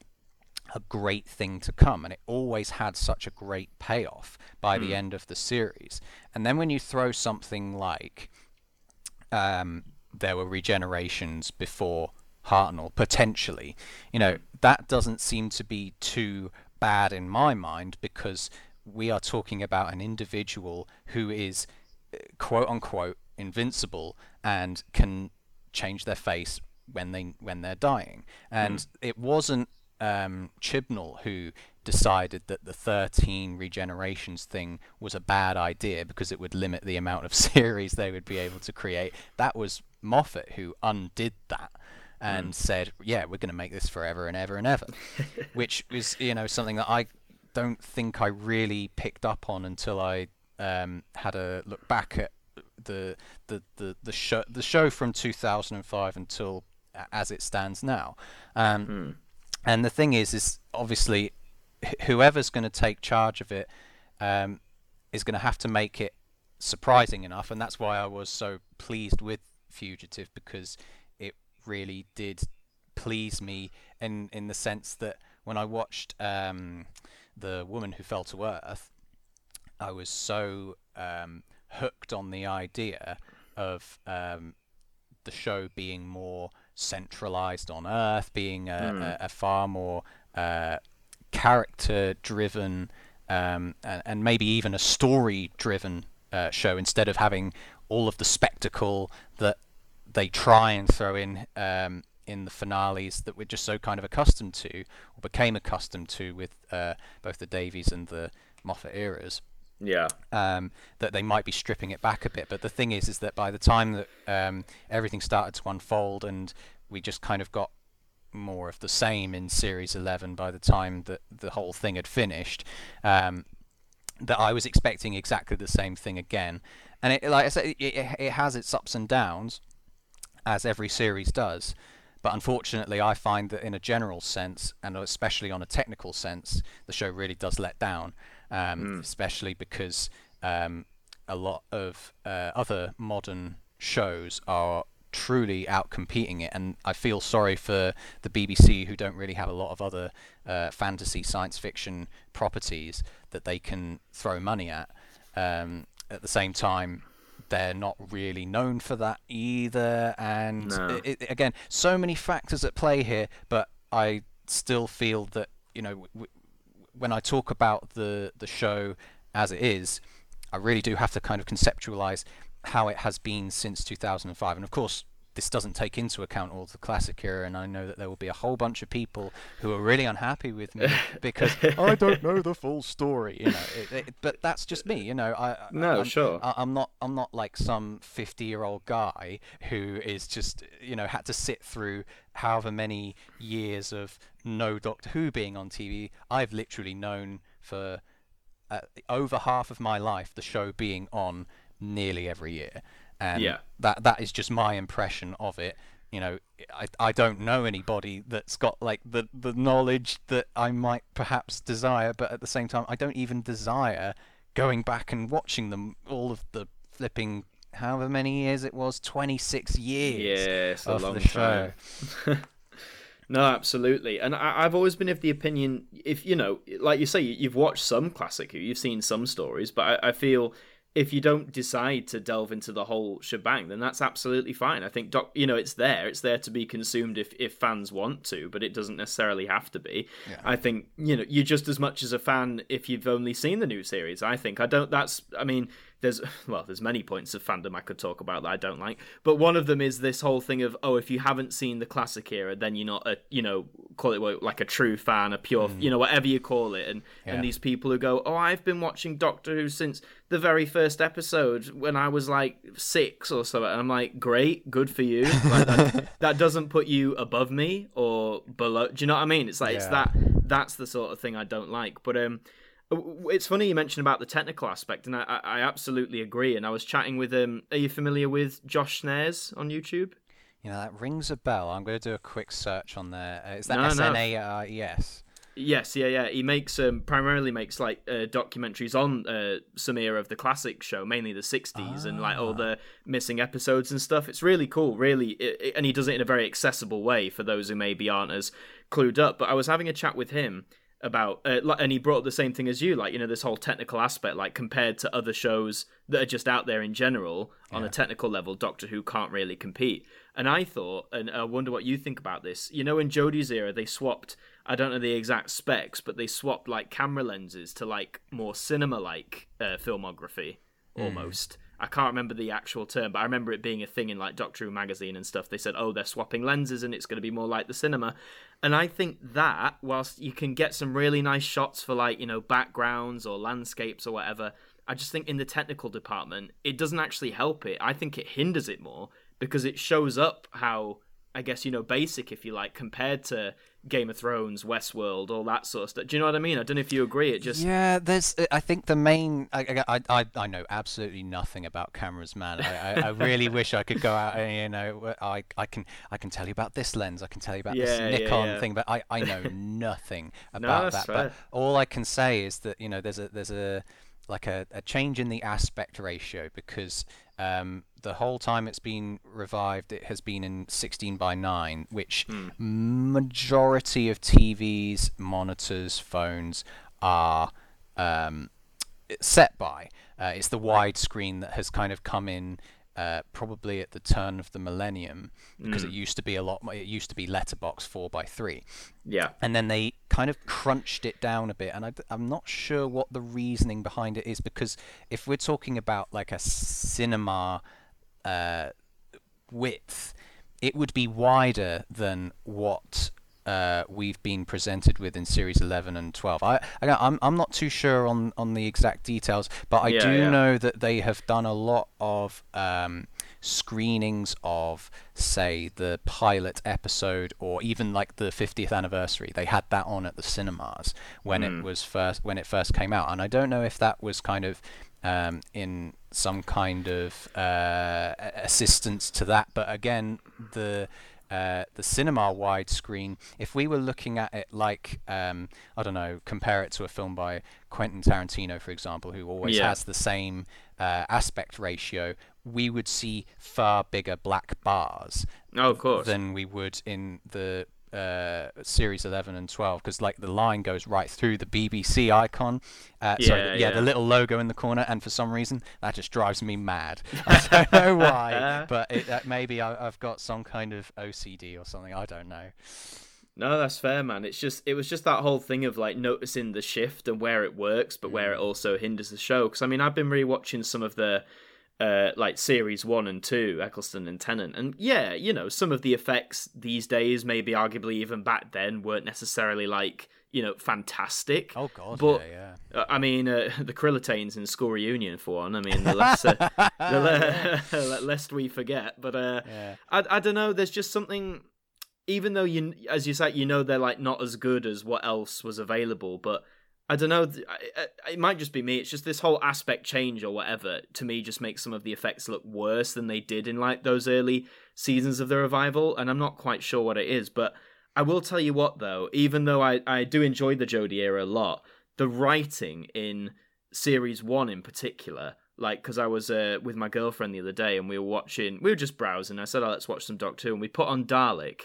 a great thing to come and it always had such a great payoff by the end of the series. And then when you throw something like um, there were regenerations before Hartnell potentially you know that doesn't seem to be too bad in my mind because we are talking about an individual who is uh, quote unquote invincible and can change their face when they when they're dying. And it wasn't um, Chibnall who decided that the 13 regenerations thing was a bad idea because it would limit the amount of (laughs) series they would be able to create. That was Moffat who undid that and said, "Yeah, we're going to make this forever and ever and ever," (laughs) which was you know something that I don't think I really picked up on until I um, had a look back at the the the the show the show from 2005 until as it stands now. Um, And the thing is, is obviously whoever's going to take charge of it um, is going to have to make it surprising enough, and that's why I was so pleased with Fugitive because it really did please me in in the sense that when I watched um, the Woman Who Fell to Earth, I was so um, hooked on the idea of um, the show being more centralized on Earth, being a, a, a far more uh, character-driven um, and, and maybe even a story-driven uh, show instead of having all of the spectacle that they try and throw in um, in the finales that we're just so kind of accustomed to or became accustomed to with uh, both the Davies and the Moffat eras yeah, um, that they might be stripping it back a bit. But the thing is, is that by the time that um, everything started to unfold and we just kind of got more of the same in Series 11 by the time that the whole thing had finished, um, that I was expecting exactly the same thing again. And it, like I said, it, it, it has its ups and downs, as every series does. But unfortunately, I find that in a general sense, and especially on a technical sense, the show really does let down. Um, Especially because um, a lot of uh, other modern shows are truly out competing it, and I feel sorry for the BBC who don't really have a lot of other uh, fantasy science fiction properties that they can throw money at. Um, at the same time, they're not really known for that either, and No. it, it- again, so many factors at play here. But I still feel that you know. W- when I talk about the the show as it is, I really do have to kind of conceptualize how it has been since 2005. And of course, this doesn't take into account all the classic era, and I know that there will be a whole bunch of people who are really unhappy with me (laughs) because I don't know the full story. You know, it, it, but that's just me. You know, I no, I'm, sure. I, I'm not. I'm not like some 50 year old guy who is just you know had to sit through however many years of no Doctor Who being on TV. I've literally known for uh, over half of my life the show being on nearly every year and Yeah. that that is just my impression of it you know I, I don't know anybody that's got like the the knowledge that I might perhaps desire but at the same time I don't even desire going back and watching them all of the flipping however many years it was 26 years Yeah, a of long the show time. (laughs) No, absolutely. And I, I've always been of the opinion, if you know, like you say, you- you've watched some classic Who, you've seen some stories, but I, I feel if you don't decide to delve into the whole shebang, then that's absolutely fine. I think, doc, you know, it's there. It's there to be consumed if, if fans want to, but it doesn't necessarily have to be. I think, you know, you're just as much as a fan if you've only seen the new series. I think. I don't, that's, I mean, there's, (laughs) well, there's many points of fandom I could talk about that I don't like, but one of them is this whole thing of, oh, if you haven't seen the classic era, then you're not a, you know, call it what- like a true fan, a pure, you know, whatever you call it. And, Yeah. and these people who go, oh, I've been watching Doctor Who since the very first episode when I was like six or so, And I'm like, great, good for you. (laughs) Like, that, that doesn't put you above me or below. Do you know what I mean? It's like, it's Yeah. that, that's the sort of thing I don't like. But, um, it's funny you mentioned about the technical aspect, and I, I absolutely agree. And I was chatting with um, are you familiar with Josh Snares on YouTube? you know that rings a bell I'm going to do a quick search on there uh, is that No, no. S-N-A-R-E-S Yes, yeah, yeah. He makes um, primarily makes like uh, documentaries on uh, some era of the classic show, mainly the '60s, and like all the missing episodes and stuff. It's really cool, really, it, it- and he does it in a very accessible way for those who maybe aren't as clued up. But I was having a chat with him about, uh, and he brought up the same thing as you, like you know this whole technical aspect, like compared to other shows that are just out there in general on a technical level, Doctor Who can't really compete. And I thought, and I wonder what you think about this. You know, in Jodie's era, they swapped. I don't know the exact specs, but they swapped like camera lenses to like more cinema-like uh, filmography, almost. I can't remember the actual term, but I remember it being a thing in like Doctor Who magazine and stuff. They said, "Oh, they're swapping lenses, and it's going to be more like the cinema." And I think that, whilst you can get some really nice shots for like you know backgrounds or landscapes or whatever, I just think in the technical department, it doesn't actually help it. I think it hinders it more because it shows up how I guess you know basic, if you like, compared to Game of Thrones, Westworld, all that sort of stuff. Do you know what I mean? I don't know if you agree. It just Yeah, there's. uh, I think the main. I, I, I, I know absolutely nothing about cameras, man. I, I, I really wish I could go out and you know, I, I can, I can tell you about this lens. I can tell you about Yeah, this Nikon yeah. thing, but I, I know (laughs) nothing about that's that. fair. But all I can say is that you know, there's a, there's a, like a, a change in the aspect ratio because um, the whole time it's been revived, it has been in 16 by 9, which majority of TVs, monitors, phones are um, set by. Uh, it's the widescreen that has kind of come in uh, probably at the turn of the millennium because it used to be a lot. It used to be letterbox four by three, yeah, and then they kind of crunched it down a bit. And I, am not sure what the reasoning behind it is because if we're talking about like a cinema uh, width, it would be wider than what uh, we've been presented with in series 11 and 12. I, I I'm I'm not too sure on on the exact details, but I Yeah, do yeah. know that they have done a lot of um, screenings of say the pilot episode or even like the 50th anniversary. They had that on at the cinemas when Hmm. it was first when it first came out, and I don't know if that was kind of um, in some kind of uh, assistance to that. But again, the uh, the cinema widescreen, if we were looking at it like, um, I don't know, compare it to a film by Quentin Tarantino, for example, who always Yeah. has the same uh, aspect ratio, we would see far bigger black bars oh, of course. than we would in the uh, series 11 and 12 because like the line goes right through the BBC icon uh, sorry, Yeah, the- yeah, yeah. the little logo in the corner and for some reason that just drives me mad (laughs) I don't know why (laughs) but it, uh, maybe I, I've got some kind of OCD or something I don't know No, that's fair, man. It's just it was just that whole thing of like noticing the shift and where it works, but where it also hinders the show. Because I mean, I've been rewatching some of the uh, like series one and two, Eccleston and Tennant. And yeah, you know, some of the effects these days, maybe arguably even back then, weren't necessarily like you know fantastic. Oh god, but yeah, yeah. uh, I mean, uh, (laughs) the Krillitanes in School Reunion for one. I mean, the less, uh, (laughs) the le- (laughs) lest we forget. But uh, Yeah. I, I don't know. There's just something. Even though you, as you said, you know they're like not as good as what else was available, but I don't know. It might just be me. It's just this whole aspect change or whatever to me just makes some of the effects look worse than they did in like those early seasons of the revival, and I'm not quite sure what it is. But I will tell you what, though, even though I I do enjoy the Jodie era a lot, the writing in series one in particular. Like, because I was uh, with my girlfriend the other day and we were watching, we were just browsing. I said, oh, let's watch some Doctor Who. And we put on Dalek.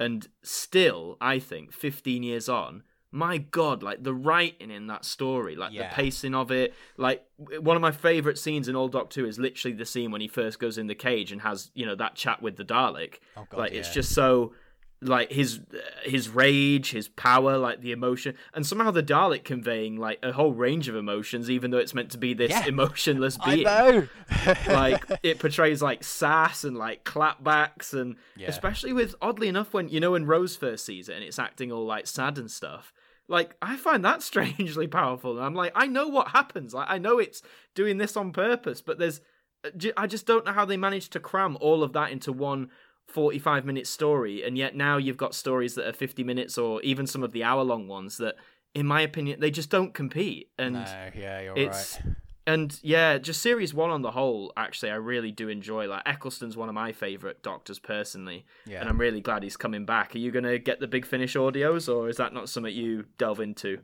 And still, I think, 15 years on, my God, like the writing in that story, like Yeah. the pacing of it. Like, one of my favourite scenes in all Doctor is literally the scene when he first goes in the cage and has, you know, that chat with the Dalek. Oh, God, like, it's just so like his his rage, his power, like the emotion, and somehow the Dalek conveying like a whole range of emotions, even though it's meant to be this Yeah. emotionless (laughs) I being. know. (laughs) like (laughs) it portrays like sass and like clapbacks, and Yeah. especially with oddly enough when you know when Rose first sees it and it's acting all like sad and stuff. Like I find that (laughs) strangely powerful, and I'm like, I know what happens. Like I know it's doing this on purpose, but there's, uh, I just don't know how they managed to cram all of that into one 45 minute story and yet now you've got stories that are 50 minutes or even some of the hour long ones that in my opinion they just don't compete and no, yeah, you're it's right. And yeah just series one on the whole actually i really do enjoy like eccleston's one of my favorite doctors personally Yeah. and i'm really glad he's coming back are you gonna get the big finish audios or is that not something you delve into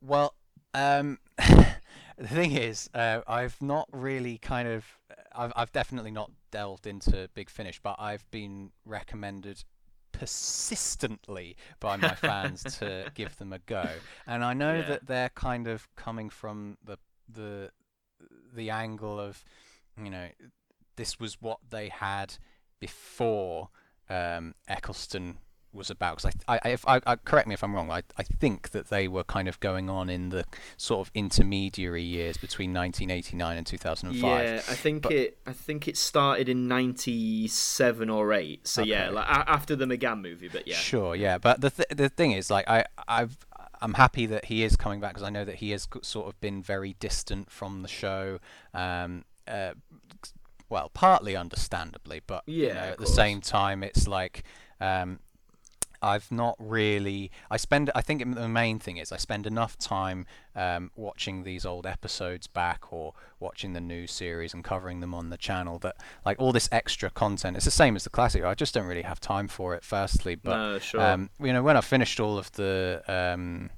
Well, um, (laughs) the thing is, uh, I've not really kind of, I've, I've definitely not delved into Big Finish, but I've been recommended persistently by my fans (laughs) to give them a go, and I know Yeah. that they're kind of coming from the the the angle of, you know, this was what they had before um, Eccleston was about. Because I, I, if I, I, correct me if I'm wrong. I, I think that they were kind of going on in the sort of intermediary years between 1989 and 2005. yeah i think But- it i think it started in 97 or 8 so yeah like a- after the mcgann movie but yeah Sure, yeah, but the th- the thing is, like, I I've I'm happy that he is coming back because I know that he has sort of been very distant from the show. Um, uh, well, partly understandably, but you know, at the same time, it's like. Um, I've not really. I spend. I think the main thing is I spend enough time um, watching these old episodes back or watching the new series and covering them on the channel that like all this extra content. It's the same as the classic. I just don't really have time for it. Firstly, but No, sure. um, you know, when I finished all of the um,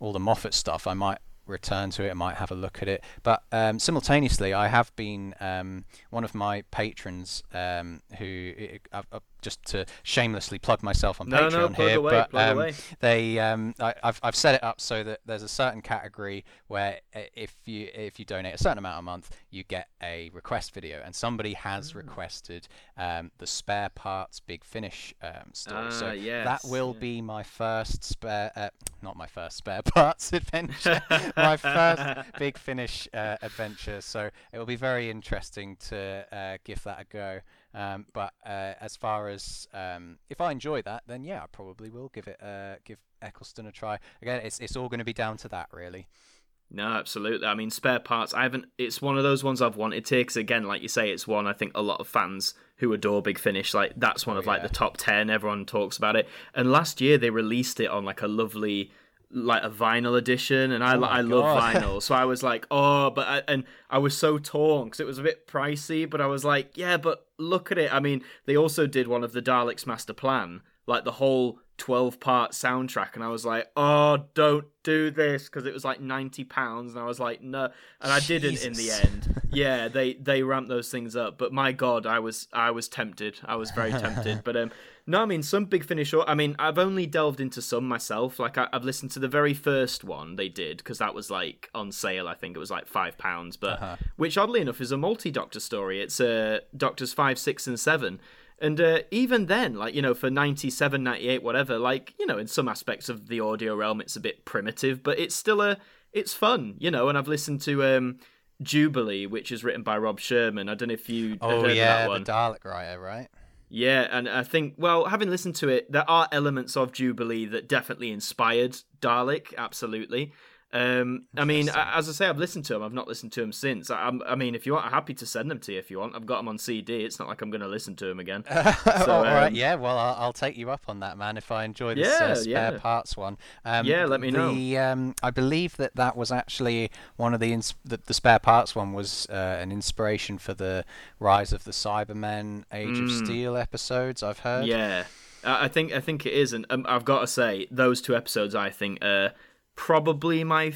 all the Moffat stuff, I might return to it. I might have a look at it. But um, simultaneously, I have been um, one of my patrons um, who uh, uh, just to shamelessly plug myself on No, no, Patreon plug here, away, but plug um, away. they um, I, I've I've set it up so that there's a certain category where uh, if you if you donate a certain amount a month, you get a request video, and somebody has requested um, the spare parts Big Finish um, story. so Ah, yes, that will yeah. be my first spare, uh, not my first spare (laughs) parts adventure, (laughs) my first Big Finish uh, adventure. So it will be very interesting to uh, give that a go. Um, but uh, as far as um, if I enjoy that, then yeah, I probably will give it uh, give Eccleston a try. Again, it's it's all going to be down to that, really. No, absolutely. I mean, spare parts. I haven't. It's one of those ones I've wanted to. Because again, like you say, it's one I think a lot of fans who adore Big Finish like that's one Oh, of like yeah. the top ten. Everyone talks about it. And last year they released it on like a lovely, like a vinyl edition, and I Oh I love (laughs) vinyl, so I was like, oh, but I, and I was so torn because it was a bit pricey, but I was like, yeah, but look at it. I mean, they also did one of the Daleks Master Plan, like the whole 12 part soundtrack and i was like oh don't do this because it was like 90 pounds and i was like no and i didn't in the end. (laughs) Yeah they they ramped those things up but my god i was i was tempted. I was very tempted (laughs) but um no i mean some big finish i mean i've only delved into some myself like I, i've listened to the very first one they did because that was like on sale i think it was like five pounds but which oddly enough is a multi-doctor story it's uh doctors five six and seven and uh, even then, like, you know, for 97, 98, whatever, like, you know, in some aspects of the audio realm, it's a bit primitive, but it's still a, it's fun, you know, and I've listened to um, Jubilee, which is written by Rob Shearman. I don't know if you oh heard yeah, of that one. the Dalek writer, right? Yeah, and I think, well, having listened to it, there are elements of Jubilee that definitely inspired Dalek, absolutely. Um, I mean, as I say, I've listened to them. I've not listened to them since. I, I mean, if you want, I'm happy to send them to you if you want. I've got them on CD. It's not like I'm going to listen to them again. (laughs) so, all right, um, yeah. Well, I'll, I'll, take you up on that, man. If I enjoy this yeah, uh, spare yeah. parts one, um, yeah, let me the, know. Um, I believe that that was actually one of the ins- the, the, spare parts one was uh, an inspiration for the Rise of the Cybermen Age mm. of Steel episodes. I've heard. Yeah, I think I think it is, and um, I've got to say those two episodes I think. Uh, probably my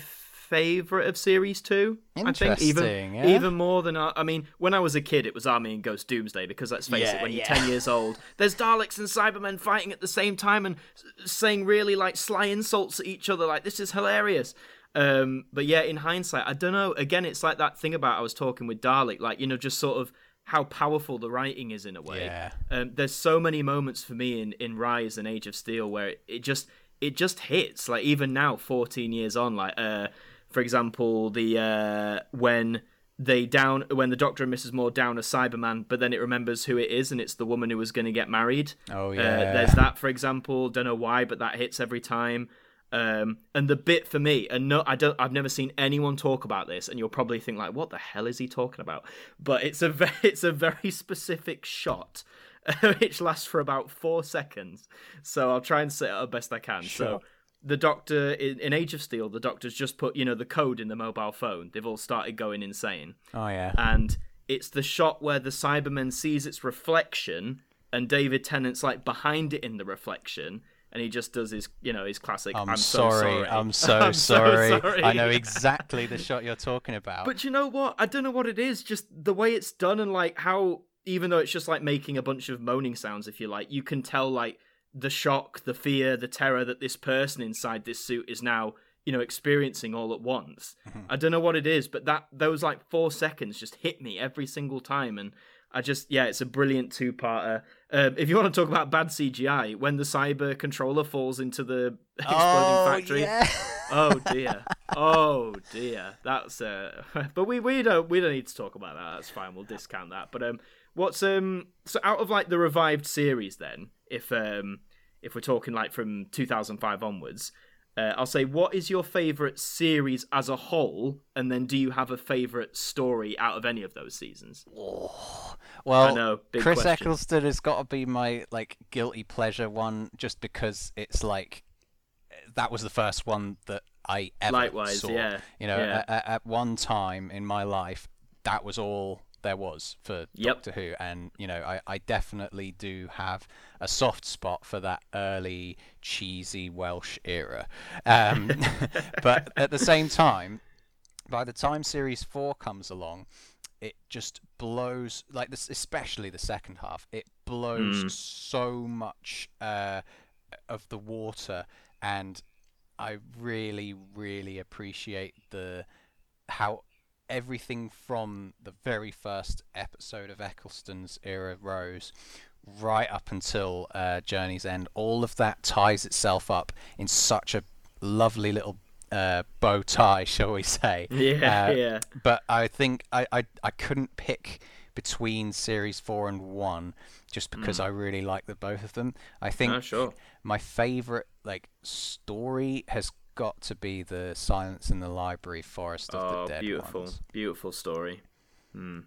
favorite of series two. I think even yeah? even more than I mean, when I was a kid, it was Army and Ghost Doomsday because let's face yeah, it, when you're ten years old, (laughs) there's Daleks and Cybermen fighting at the same time and saying really like sly insults at each other. Like this is hilarious. Um, but yeah, in hindsight, I don't know. Again, it's like that thing about I was talking with Dalek, like you know, just sort of how powerful the writing is in a way. Yeah. Um, there's so many moments for me in in Rise and Age of Steel where it, it just it just hits like even now 14 years on like uh for example the uh when they down when the doctor and mrs moore down a cyberman but then it remembers who it is and it's the woman who was going to get married. Oh yeah. uh, there's that for example. Don't know why but that hits every time. Um, and the bit for me, and no, I don't, I've never seen anyone talk about this, and you'll probably think like, "What the hell is he talking about?" But it's a, very, (laughs) it's a very specific shot (laughs) which lasts for about four seconds. So I'll try and set it up best I can. Sure. So the doctor in, in, Age of Steel, the doctor's just put you know the code in the mobile phone. They've all started going insane. Oh yeah. And it's the shot where the Cyberman sees its reflection, and David Tennant's like behind it in the reflection. And he just does his, you know, his classic. I'm, I'm sorry, so sorry. I'm so I'm sorry. So (laughs) sorry. I know exactly the shot you're talking about. But you know what? I don't know what it is. Just the way it's done and like how even though it's just like making a bunch of moaning sounds, if you like, you can tell like the shock, the fear, the terror that this person inside this suit is now, you know, experiencing all at once. Mm-hmm. I don't know what it is, but that those like four seconds just hit me every single time, and I just yeah, it's a brilliant two parter. Um, if you want to talk about bad CGI, when the cyber controller falls into the (laughs) exploding oh, factory. Yeah. (laughs) oh dear. Oh dear. That's uh (laughs) but we, we don't we don't need to talk about that. That's fine. We'll discount that. But um What's um so out of like the revived series then, if um if we're talking like from 2005 onwards, uh, I'll say what is your favorite series as a whole, and then do you have a favorite story out of any of those seasons? Oh, well, know, Chris question. Eccleston has got to be my like guilty pleasure one, just because it's like that was the first one that I ever Likewise, saw. yeah. You know, yeah. At, at one time in my life, that was all there was for yep. Doctor Who, and you know, I, I definitely do have a soft spot for that early cheesy Welsh era. Um, (laughs) but at the same time, by the time Series Four comes along, it just blows like this, especially the second half. It blows mm. so much uh, of the water, and I really, really appreciate the how everything from the very first episode of Eccleston's era Rose right up until uh, Journey's End, all of that ties itself up in such a lovely little uh, bow tie, (laughs) shall we say? (laughs) Yeah, uh, yeah. But I think I, I I couldn't pick between series four and one just because mm. I really like the both of them. I think oh, sure. my favorite like story has got to be the Silence in the Library Forest of oh, the Dead. beautiful, ones. beautiful story. Hmm.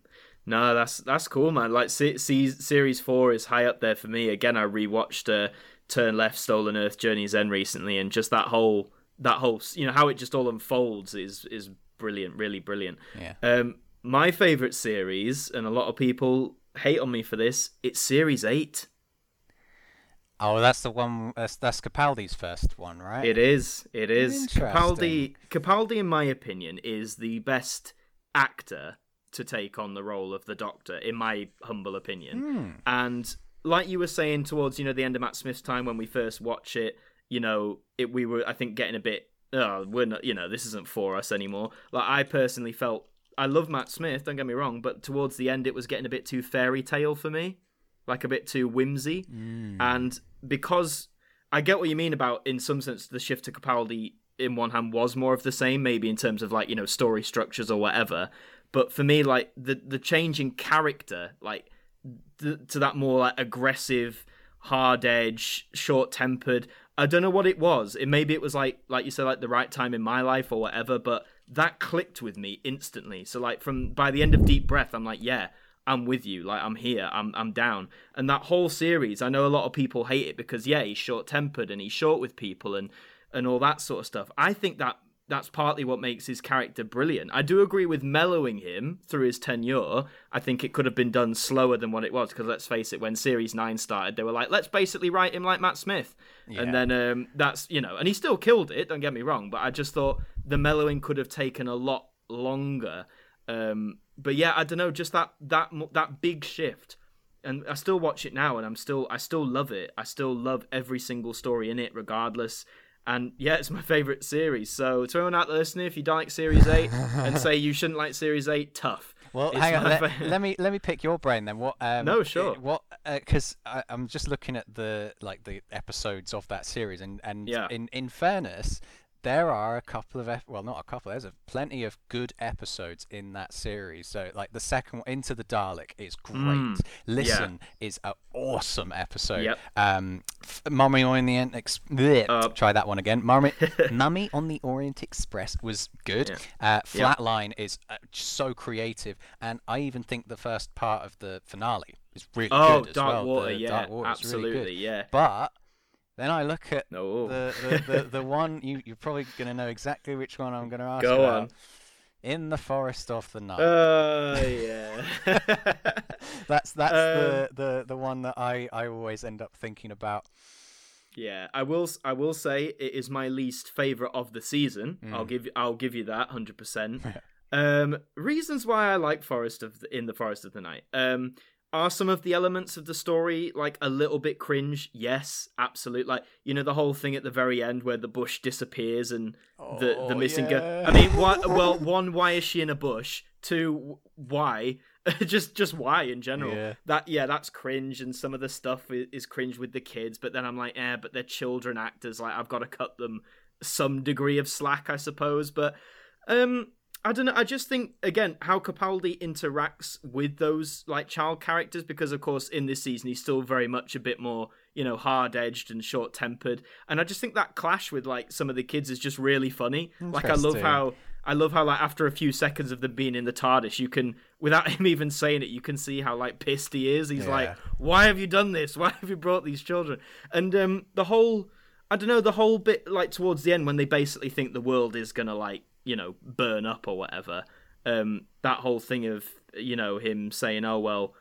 No, that's that's cool, man. Like, see, see, series four is high up there for me. Again, I rewatched uh, Turn Left, Stolen Earth, Journey's End recently, and just that whole that whole you know how it just all unfolds is is brilliant, really brilliant. Yeah. Um, my favorite series, and a lot of people hate on me for this. It's series eight. Oh, that's the one. That's, that's Capaldi's first one, right? It is. It is. Capaldi. Capaldi, in my opinion, is the best actor to take on the role of the Doctor, in my humble opinion. Hmm. And like you were saying towards you know the end of Matt Smith's time when we first watch it, you know, it we were I think getting a bit. Oh, we're not. You know, this isn't for us anymore. Like I personally felt. I love Matt Smith. Don't get me wrong, but towards the end, it was getting a bit too fairy tale for me like a bit too whimsy. Mm. And because I get what you mean about, in some sense, the shift to Capaldi in one hand was more of the same, maybe in terms of like you know story structures or whatever. But for me, like the the change in character, like to that more like aggressive, hard edge, short tempered. I don't know what it was. It maybe it was like like you said, like the right time in my life or whatever. But that clicked with me instantly. So like from by the end of Deep Breath, I'm like, yeah, I'm with you. Like I'm here. I'm I'm down. And that whole series, I know a lot of people hate it because yeah, he's short tempered and he's short with people and and all that sort of stuff. I think that that's partly what makes his character brilliant. I do agree with mellowing him through his tenure. I think it could have been done slower than what it was because let's face it, when Series Nine started, they were like, let's basically write him like Matt Smith, yeah. and then um, that's you know, and he still killed it. Don't get me wrong, but I just thought the mellowing could have taken a lot longer. Um, but yeah, I don't know, just that that that big shift. And I still watch it now, and I'm still I still love it. I still love every single story in it, regardless. And yeah, it's my favorite series. So to anyone out there listening, if you don't like Series Eight and say you shouldn't like Series Eight, tough. Well, it's hang on. Let, let, me let me pick your brain then. What? Um, no, sure. What? Because uh, I'm just looking at the like the episodes of that series, and and yeah. in in fairness, there are a couple of well not a couple there's a plenty of good episodes in that series so like the second one into the dalek is great mm, listen yeah. is an awesome episode yep. um mummy on the Orient Ex- uh, try that one again mummy (laughs) mummy on the orient express was good yeah. uh, flatline yep. is uh, so creative and i even think the first part of the finale is really oh, good as dark well water the yeah Water absolutely really yeah but then I look at no. the, the, the, (laughs) the one you you're probably gonna know exactly which one I'm gonna ask. Go about. on. In the forest of the night. Oh uh, yeah. (laughs) that's that's um, the, the the one that I I always end up thinking about. Yeah, I will. I will say it is my least favorite of the season. Mm. I'll give. I'll give you that hundred percent. (laughs) Um, reasons why I like Forest of the, in the Forest of the Night. Um, are some of the elements of the story like a little bit cringe? Yes, absolutely. Like you know the whole thing at the very end where the bush disappears and the the oh, missing yeah. girl. I mean, why, well, one, why is she in a bush? Two, why? (laughs) just just why in general? Yeah. That yeah, that's cringe, and some of the stuff is, is cringe with the kids. But then I'm like, yeah, but they're children actors. Like I've got to cut them some degree of slack, I suppose. But um, I don't know. I just think again how Capaldi interacts with those like child characters because of course in this season he's still very much a bit more you know hard edged and short tempered, and I just think that clash with like some of the kids is just really funny. Like I love how I love how like after a few seconds of them being in the TARDIS, you can without (laughs) him even saying it, you can see how like pissed he is. He's yeah. like, "Why have you done this? (laughs) Why have you brought these children?" And um the whole I don't know the whole bit like towards the end when they basically think the world is gonna like you know burn up or whatever. Um that whole thing of you know him saying oh well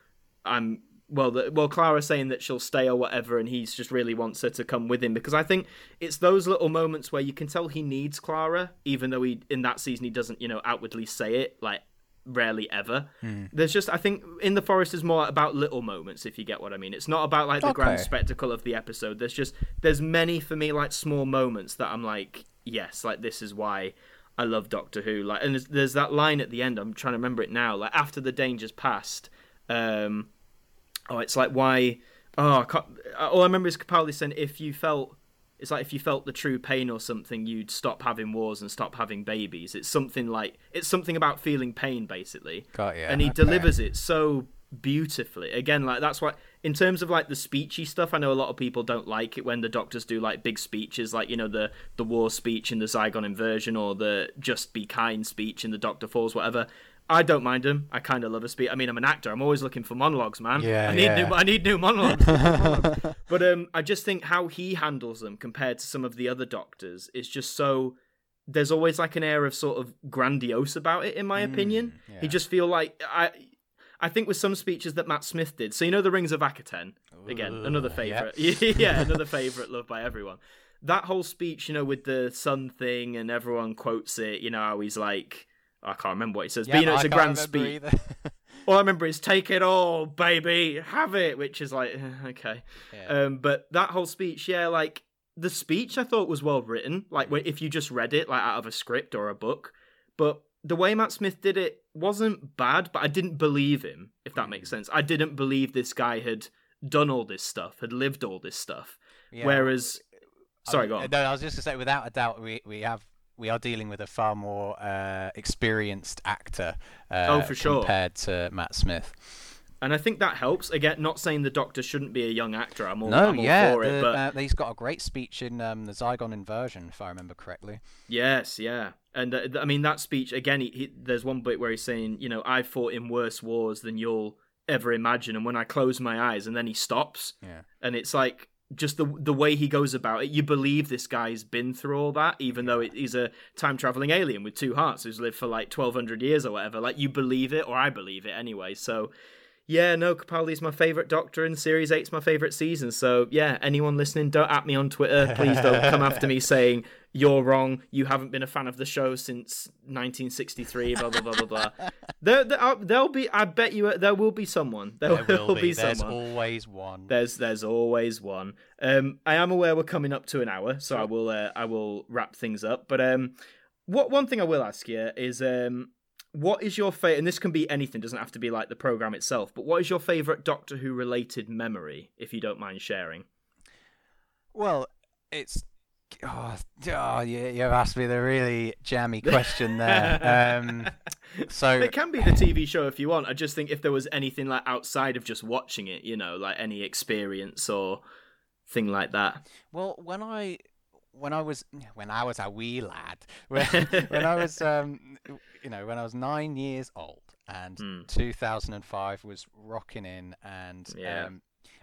i'm well the, well clara saying that she'll stay or whatever and he's just really wants her to come with him. Because i think it's those little moments where you can tell he needs clara even though he in that season he doesn't you know outwardly say it like rarely ever. Mm. there's just i think in the forest is more about little moments if you get what i mean. It's not about like the okay. grand spectacle of the episode. There's just there's many for me like small moments that i'm like yes like this is why I love Doctor Who. Like, and there's, there's, that line at the end. I'm trying to remember it now. Like after the danger's passed. Um, oh, it's like why? Oh, I all I remember is Capaldi saying if you felt. It's like if you felt the true pain or something, you'd stop having wars and stop having babies. It's something like it's something about feeling pain, basically. Got you. And he okay. delivers it so beautifully. Again, like that's why in terms of like the speechy stuff, I know a lot of people don't like it when the doctors do like big speeches, like you know the the war speech in the Zygon inversion or the just be kind speech in the Doctor Falls, whatever. I don't mind them. I kind of love a speech. I mean, I'm an actor. I'm always looking for monologues, man. Yeah, I need yeah. new. I need new monologues. (laughs) but um, I just think how he handles them compared to some of the other doctors is just so. There's always like an air of sort of grandiose about it, in my mm, opinion. yeah. He just feel like I I think with some speeches that Matt Smith did. So you know the Rings of Akhaten again, Ooh, another favorite. Yep. yeah, (laughs) (laughs) another favorite, loved by everyone. That whole speech, you know, with the sun thing, and everyone quotes it. You know how he's like, I can't remember what he says, yep, but you know it's I a grand speech. (laughs) all I remember is "Take it all, baby, have it," which is like okay. Yeah. Um, but that whole speech, yeah, like the speech, I thought was well written. Like if you just read it like out of a script or a book, but the way Matt Smith did it wasn't bad, but I didn't believe him, if that makes sense. I didn't believe this guy had done all this stuff, had lived all this stuff. Yeah, Whereas, sorry, I, go on. No, I was just gonna say, without a doubt, we we have we are dealing with a far more uh, experienced actor. Uh, Oh, for sure. Compared to Matt Smith. And I think that helps. Again, not saying the Doctor shouldn't be a young actor. I'm all, No, I'm all yeah, for it. the- But uh, he's got a great speech in um, the Zygon Inversion, if I remember correctly. Yes, yeah, and uh, I mean that speech again. He, he, there's one bit where he's saying, you know, I fought in worse wars than you'll ever imagine, and when I close my eyes, and then he stops, Yeah. and it's like just the the way he goes about it. You believe this guy's been through all that, even though it, he's a time traveling alien with two hearts who's lived for like twelve hundred years or whatever. Like you believe it, or I believe it anyway. So. Yeah, no, Capaldi's my favourite Doctor, and Series 8's my favourite season. So, yeah, anyone listening, don't at me on Twitter. Please don't come after me (laughs) saying you're wrong. You haven't been a fan of the show since 1963. Blah blah blah blah blah. (laughs) There, there, uh, there'll be. I bet you there will be someone. There, There will be. someone. There's always one. There's there's always one. Um, I am aware we're coming up to an hour, so I will uh, I will wrap things up. But um, what one thing I will ask you is um, what is your favorite? And this can be anything, doesn't have to be like the program itself. But what is your favorite Doctor Who related memory, if you don't mind sharing? Well, it's. Oh, oh you, you've asked me the really jammy question there. um, (laughs) so It can be the TV show if you want. I just think if there was anything like outside of just watching it, you know, like any experience or thing like that. Well, when I when I was when I was a wee lad, (laughs) when, (laughs) when I was um, you know when I was nine years old, and Hmm. 2005 was rocking in, and Yeah. um,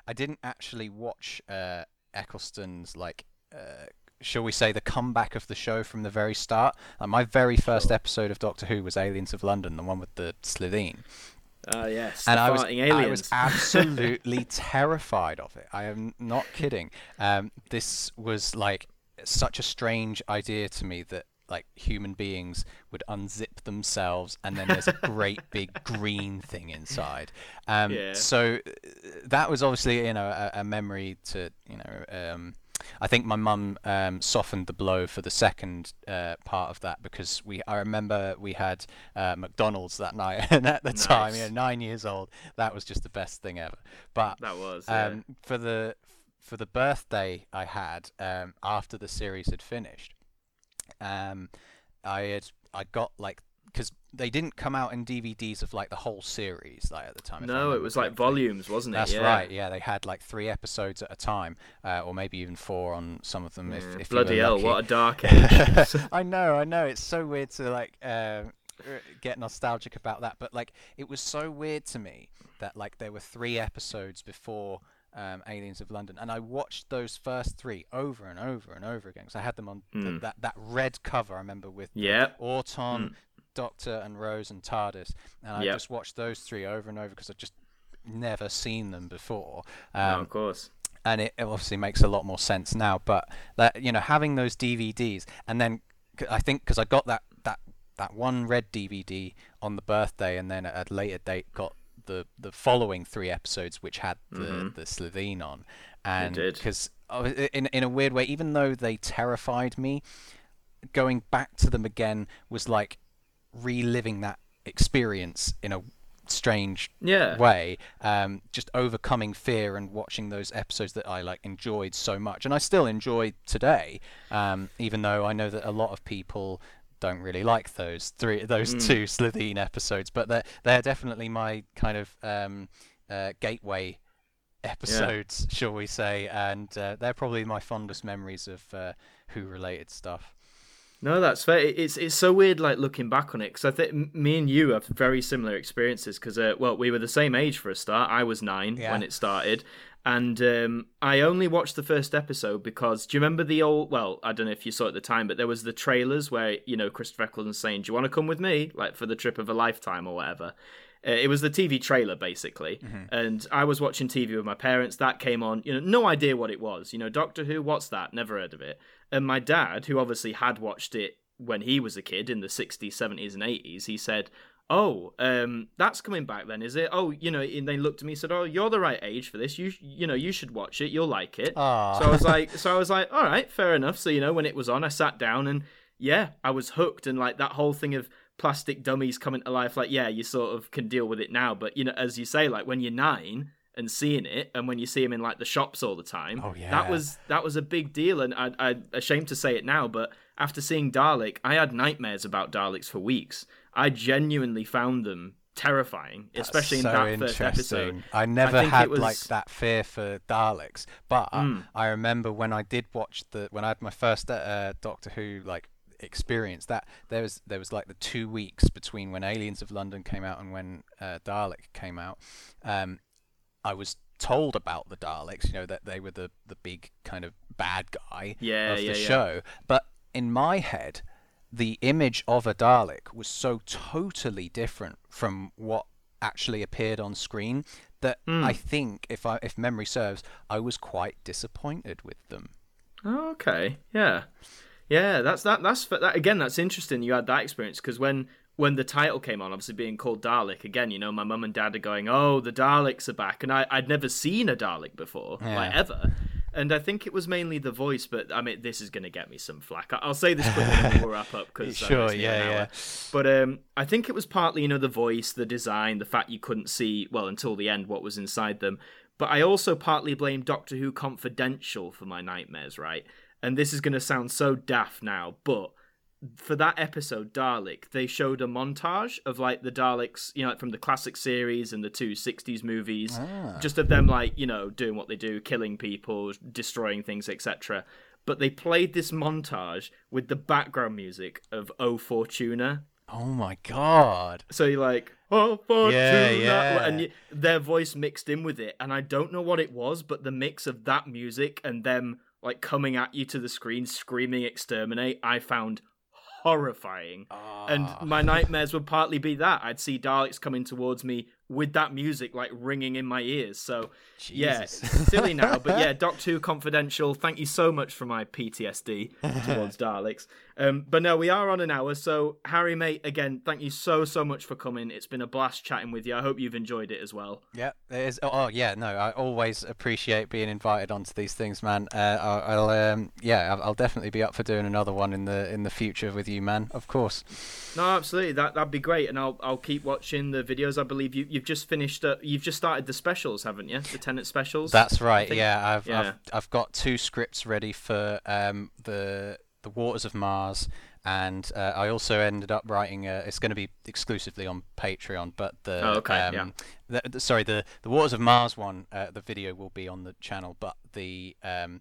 I didn't actually watch uh, Eccleston's like. Uh, Shall we say the comeback of the show from the very start? Uh, my very first episode of Doctor Who was Aliens of London, the one with the Slitheen. Ah, yes. and I was, I was (laughs) absolutely terrified of it. I am not kidding. Um, this was like such a strange idea to me that like human beings would unzip themselves and then there's a (laughs) great big green thing inside. Um, Yeah. So uh, that was obviously you know a, a memory to you know. Um, I think my mum um, softened the blow for the second uh, part of that because we. I remember we had uh, McDonald's that night, and (laughs) at the time, you know, nine years old, that was just the best thing ever. But that was. yeah. um, for the for the birthday I had um, after the series had finished, um, I had I got like because they didn't come out in DVDs of like the whole series like at the time. no, it was like volumes, wasn't it? That's yeah. right. Yeah, they had like three episodes at a time, uh, or maybe even four on some of them. If, Yeah, if you Bloody hell, lucky. what a dark (laughs) age. (laughs) I know, I know. It's so weird to like um, uh, get nostalgic about that, but like it was so weird to me that like there were three episodes before um, Aliens of London, and I watched those first three over and over and over again because I had them on Mm. that that red cover. I remember with Yep. Auton, Doctor, and Rose and TARDIS, and I Yep. just watched those three over and over because I'd just never seen them before. Um, of course. and it obviously makes a lot more sense now. But that you know, having those DVDs, and then I think because I got that that that one red DVD on the birthday, and then at a later date got the the following three episodes, which had the the Slitheen on, and because in in a weird way, even though they terrified me, going back to them again was like reliving that experience in a strange Yeah. way um, just overcoming fear and watching those episodes that I like enjoyed so much. And I still enjoy today um, even though I know that a lot of people don't really like those three those Mm. two Slitheen episodes but they're they're definitely my kind of um, uh, gateway episodes shall we say and uh, they're probably my fondest memories of uh, who related stuff No, that's fair. It's it's so weird, like looking back on it, because I think me and you have very similar experiences. Because uh, well, we were the same age for a start. I was nine Yeah. when it started, and um, I only watched the first episode because do you remember the old? Well, I don't know if you saw it at the time, but there was the trailers where you know Christopher Eccleston saying, "Do you want to come with me, like for the trip of a lifetime or whatever." Uh, it was the TV trailer basically, and I was watching TV with my parents. That came on, you know, no idea what it was. You know, Doctor Who, what's that? Never heard of it. And my dad, who obviously had watched it when he was a kid in the 60s, 70s, and 80s, he said, "Oh, um, that's coming back then, is it? Oh, you know." And they looked at me and said, "Oh, you're the right age for this. You, you know, you should watch it. You'll like it." Aw. So I was like, so I was like, all right, fair enough. So you know, when it was on, I sat down and yeah, I was hooked. And like that whole thing of plastic dummies coming to life, like yeah, you sort of can deal with it now. But you know, as you say, like when you're nine and seeing it, and when you see him in like the shops all the time, Oh, yeah. that was that was a big deal. And I, I'm ashamed to say it now, but after seeing Dalek, I had nightmares about Daleks for weeks. I genuinely found them terrifying, especially so in that first episode. I never think had was- like that fear for Daleks, but Mm. I remember when I did watch the when I had my first uh, Doctor Who like experience that there was there was like the two weeks between when Aliens of London came out and when uh, Dalek came out. Um, I was told about the Daleks, you know that they were the the big kind of bad guy Yeah, of yeah, the yeah. show, but in my head the image of a Dalek was so totally different from what actually appeared on screen that Hmm. I think, if I if memory serves, I was quite disappointed with them. Oh, okay. Yeah. Yeah, that's that that's that again that's interesting you had that experience because when when the title came on obviously being called Dalek again, you know, my mum and dad are going, "Oh, the Daleks are back." And I I'd never seen a Dalek before, like ever. And I think it was mainly the voice, but I mean, this is going to get me some flack. I'll say this quickly and we'll wrap up because Sure, yeah, yeah. But um, I think it was partly, you know, the voice, the design, the fact you couldn't see well until the end what was inside them. But I also partly blame Doctor Who Confidential for my nightmares, right? And this is going to sound so daft now, but for that episode, Dalek, they showed a montage of like the Daleks, you know, like from the classic series and the two 60s movies, ah. just of them like, you know, doing what they do, killing people, destroying things, etc. But they played this montage with the background music of O Fortuna. Oh my god! So you're like, oh, Fortuna. Yeah, yeah. And you, their voice mixed in with it. And I don't know what it was, but the mix of that music and them like coming at you to the screen screaming exterminate, I found horrifying. And Ah. my nightmares would partly be that. I'd see Daleks coming towards me with that music like ringing in my ears. So yeah, Jesus. it's silly now, but yeah, (laughs) Doctor Who Confidential. Thank you so much for my PTSD (laughs) towards Daleks. Um, but no, we are on an hour. So Harry, mate, again, thank you so so much for coming. It's been a blast chatting with you. I hope you've enjoyed it as well. Yeah, it is. Oh, oh, yeah, no, I always appreciate being invited onto these things, man. Uh, I'll, I'll um, yeah, I'll, I'll definitely be up for doing another one in the in the future with you, man. Of course. No, absolutely. That that'd be great, and I'll I'll keep watching the videos. I believe you you've just finished. Uh, you've just started the specials, haven't you? The Tennant specials. That's right. yeah, I've, yeah. I've I've got two scripts ready for um the the Waters of Mars, and uh, I also ended up writing. A, it's going to be exclusively on Patreon, but the Oh, okay, um, yeah. the, the- sorry the the Waters of Mars one. Uh, the video will be on the channel, but the um.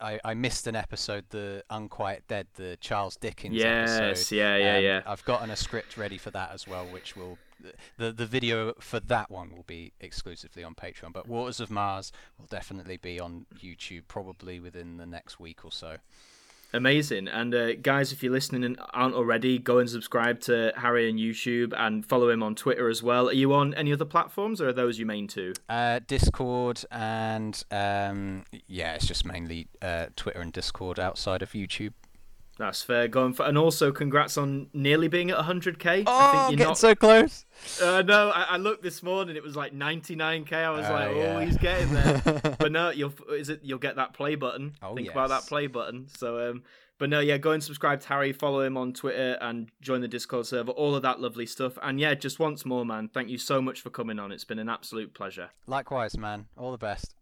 I, I missed an episode, the Unquiet Dead, the Charles Dickens Yes, episode. yeah, yeah, Um, yeah. I've gotten a script ready for that as well, which will the the video for that one will be exclusively on Patreon. But Waters of Mars will definitely be on YouTube, probably within the next week or so. Amazing. And uh, guys, if you're listening and aren't already, go and subscribe to Harry on YouTube and follow him on Twitter as well. Are you on any other platforms, or are those your main two? Uh, Discord and um, yeah, it's just mainly uh, Twitter and Discord outside of YouTube. That's fair. Going for, and also congrats on nearly being at 100k. I Oh, think you're getting not. so close. Uh, no, I, I looked this morning. It was like 99k. I was Oh, like, oh, yeah. he's getting there. (laughs) but no, you'll is it? You'll get that play button. Oh, Think about that play button. So, um, but no, yeah, go and subscribe to Harry, follow him on Twitter, and join the Discord server. All of that lovely stuff. And yeah, just once more, man, thank you so much for coming on. It's been an absolute pleasure. Likewise, man. All the best.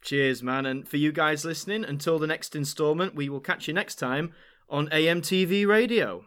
Cheers, man. And for you guys listening, until the next installment, we will catch you next time on AMTV radio.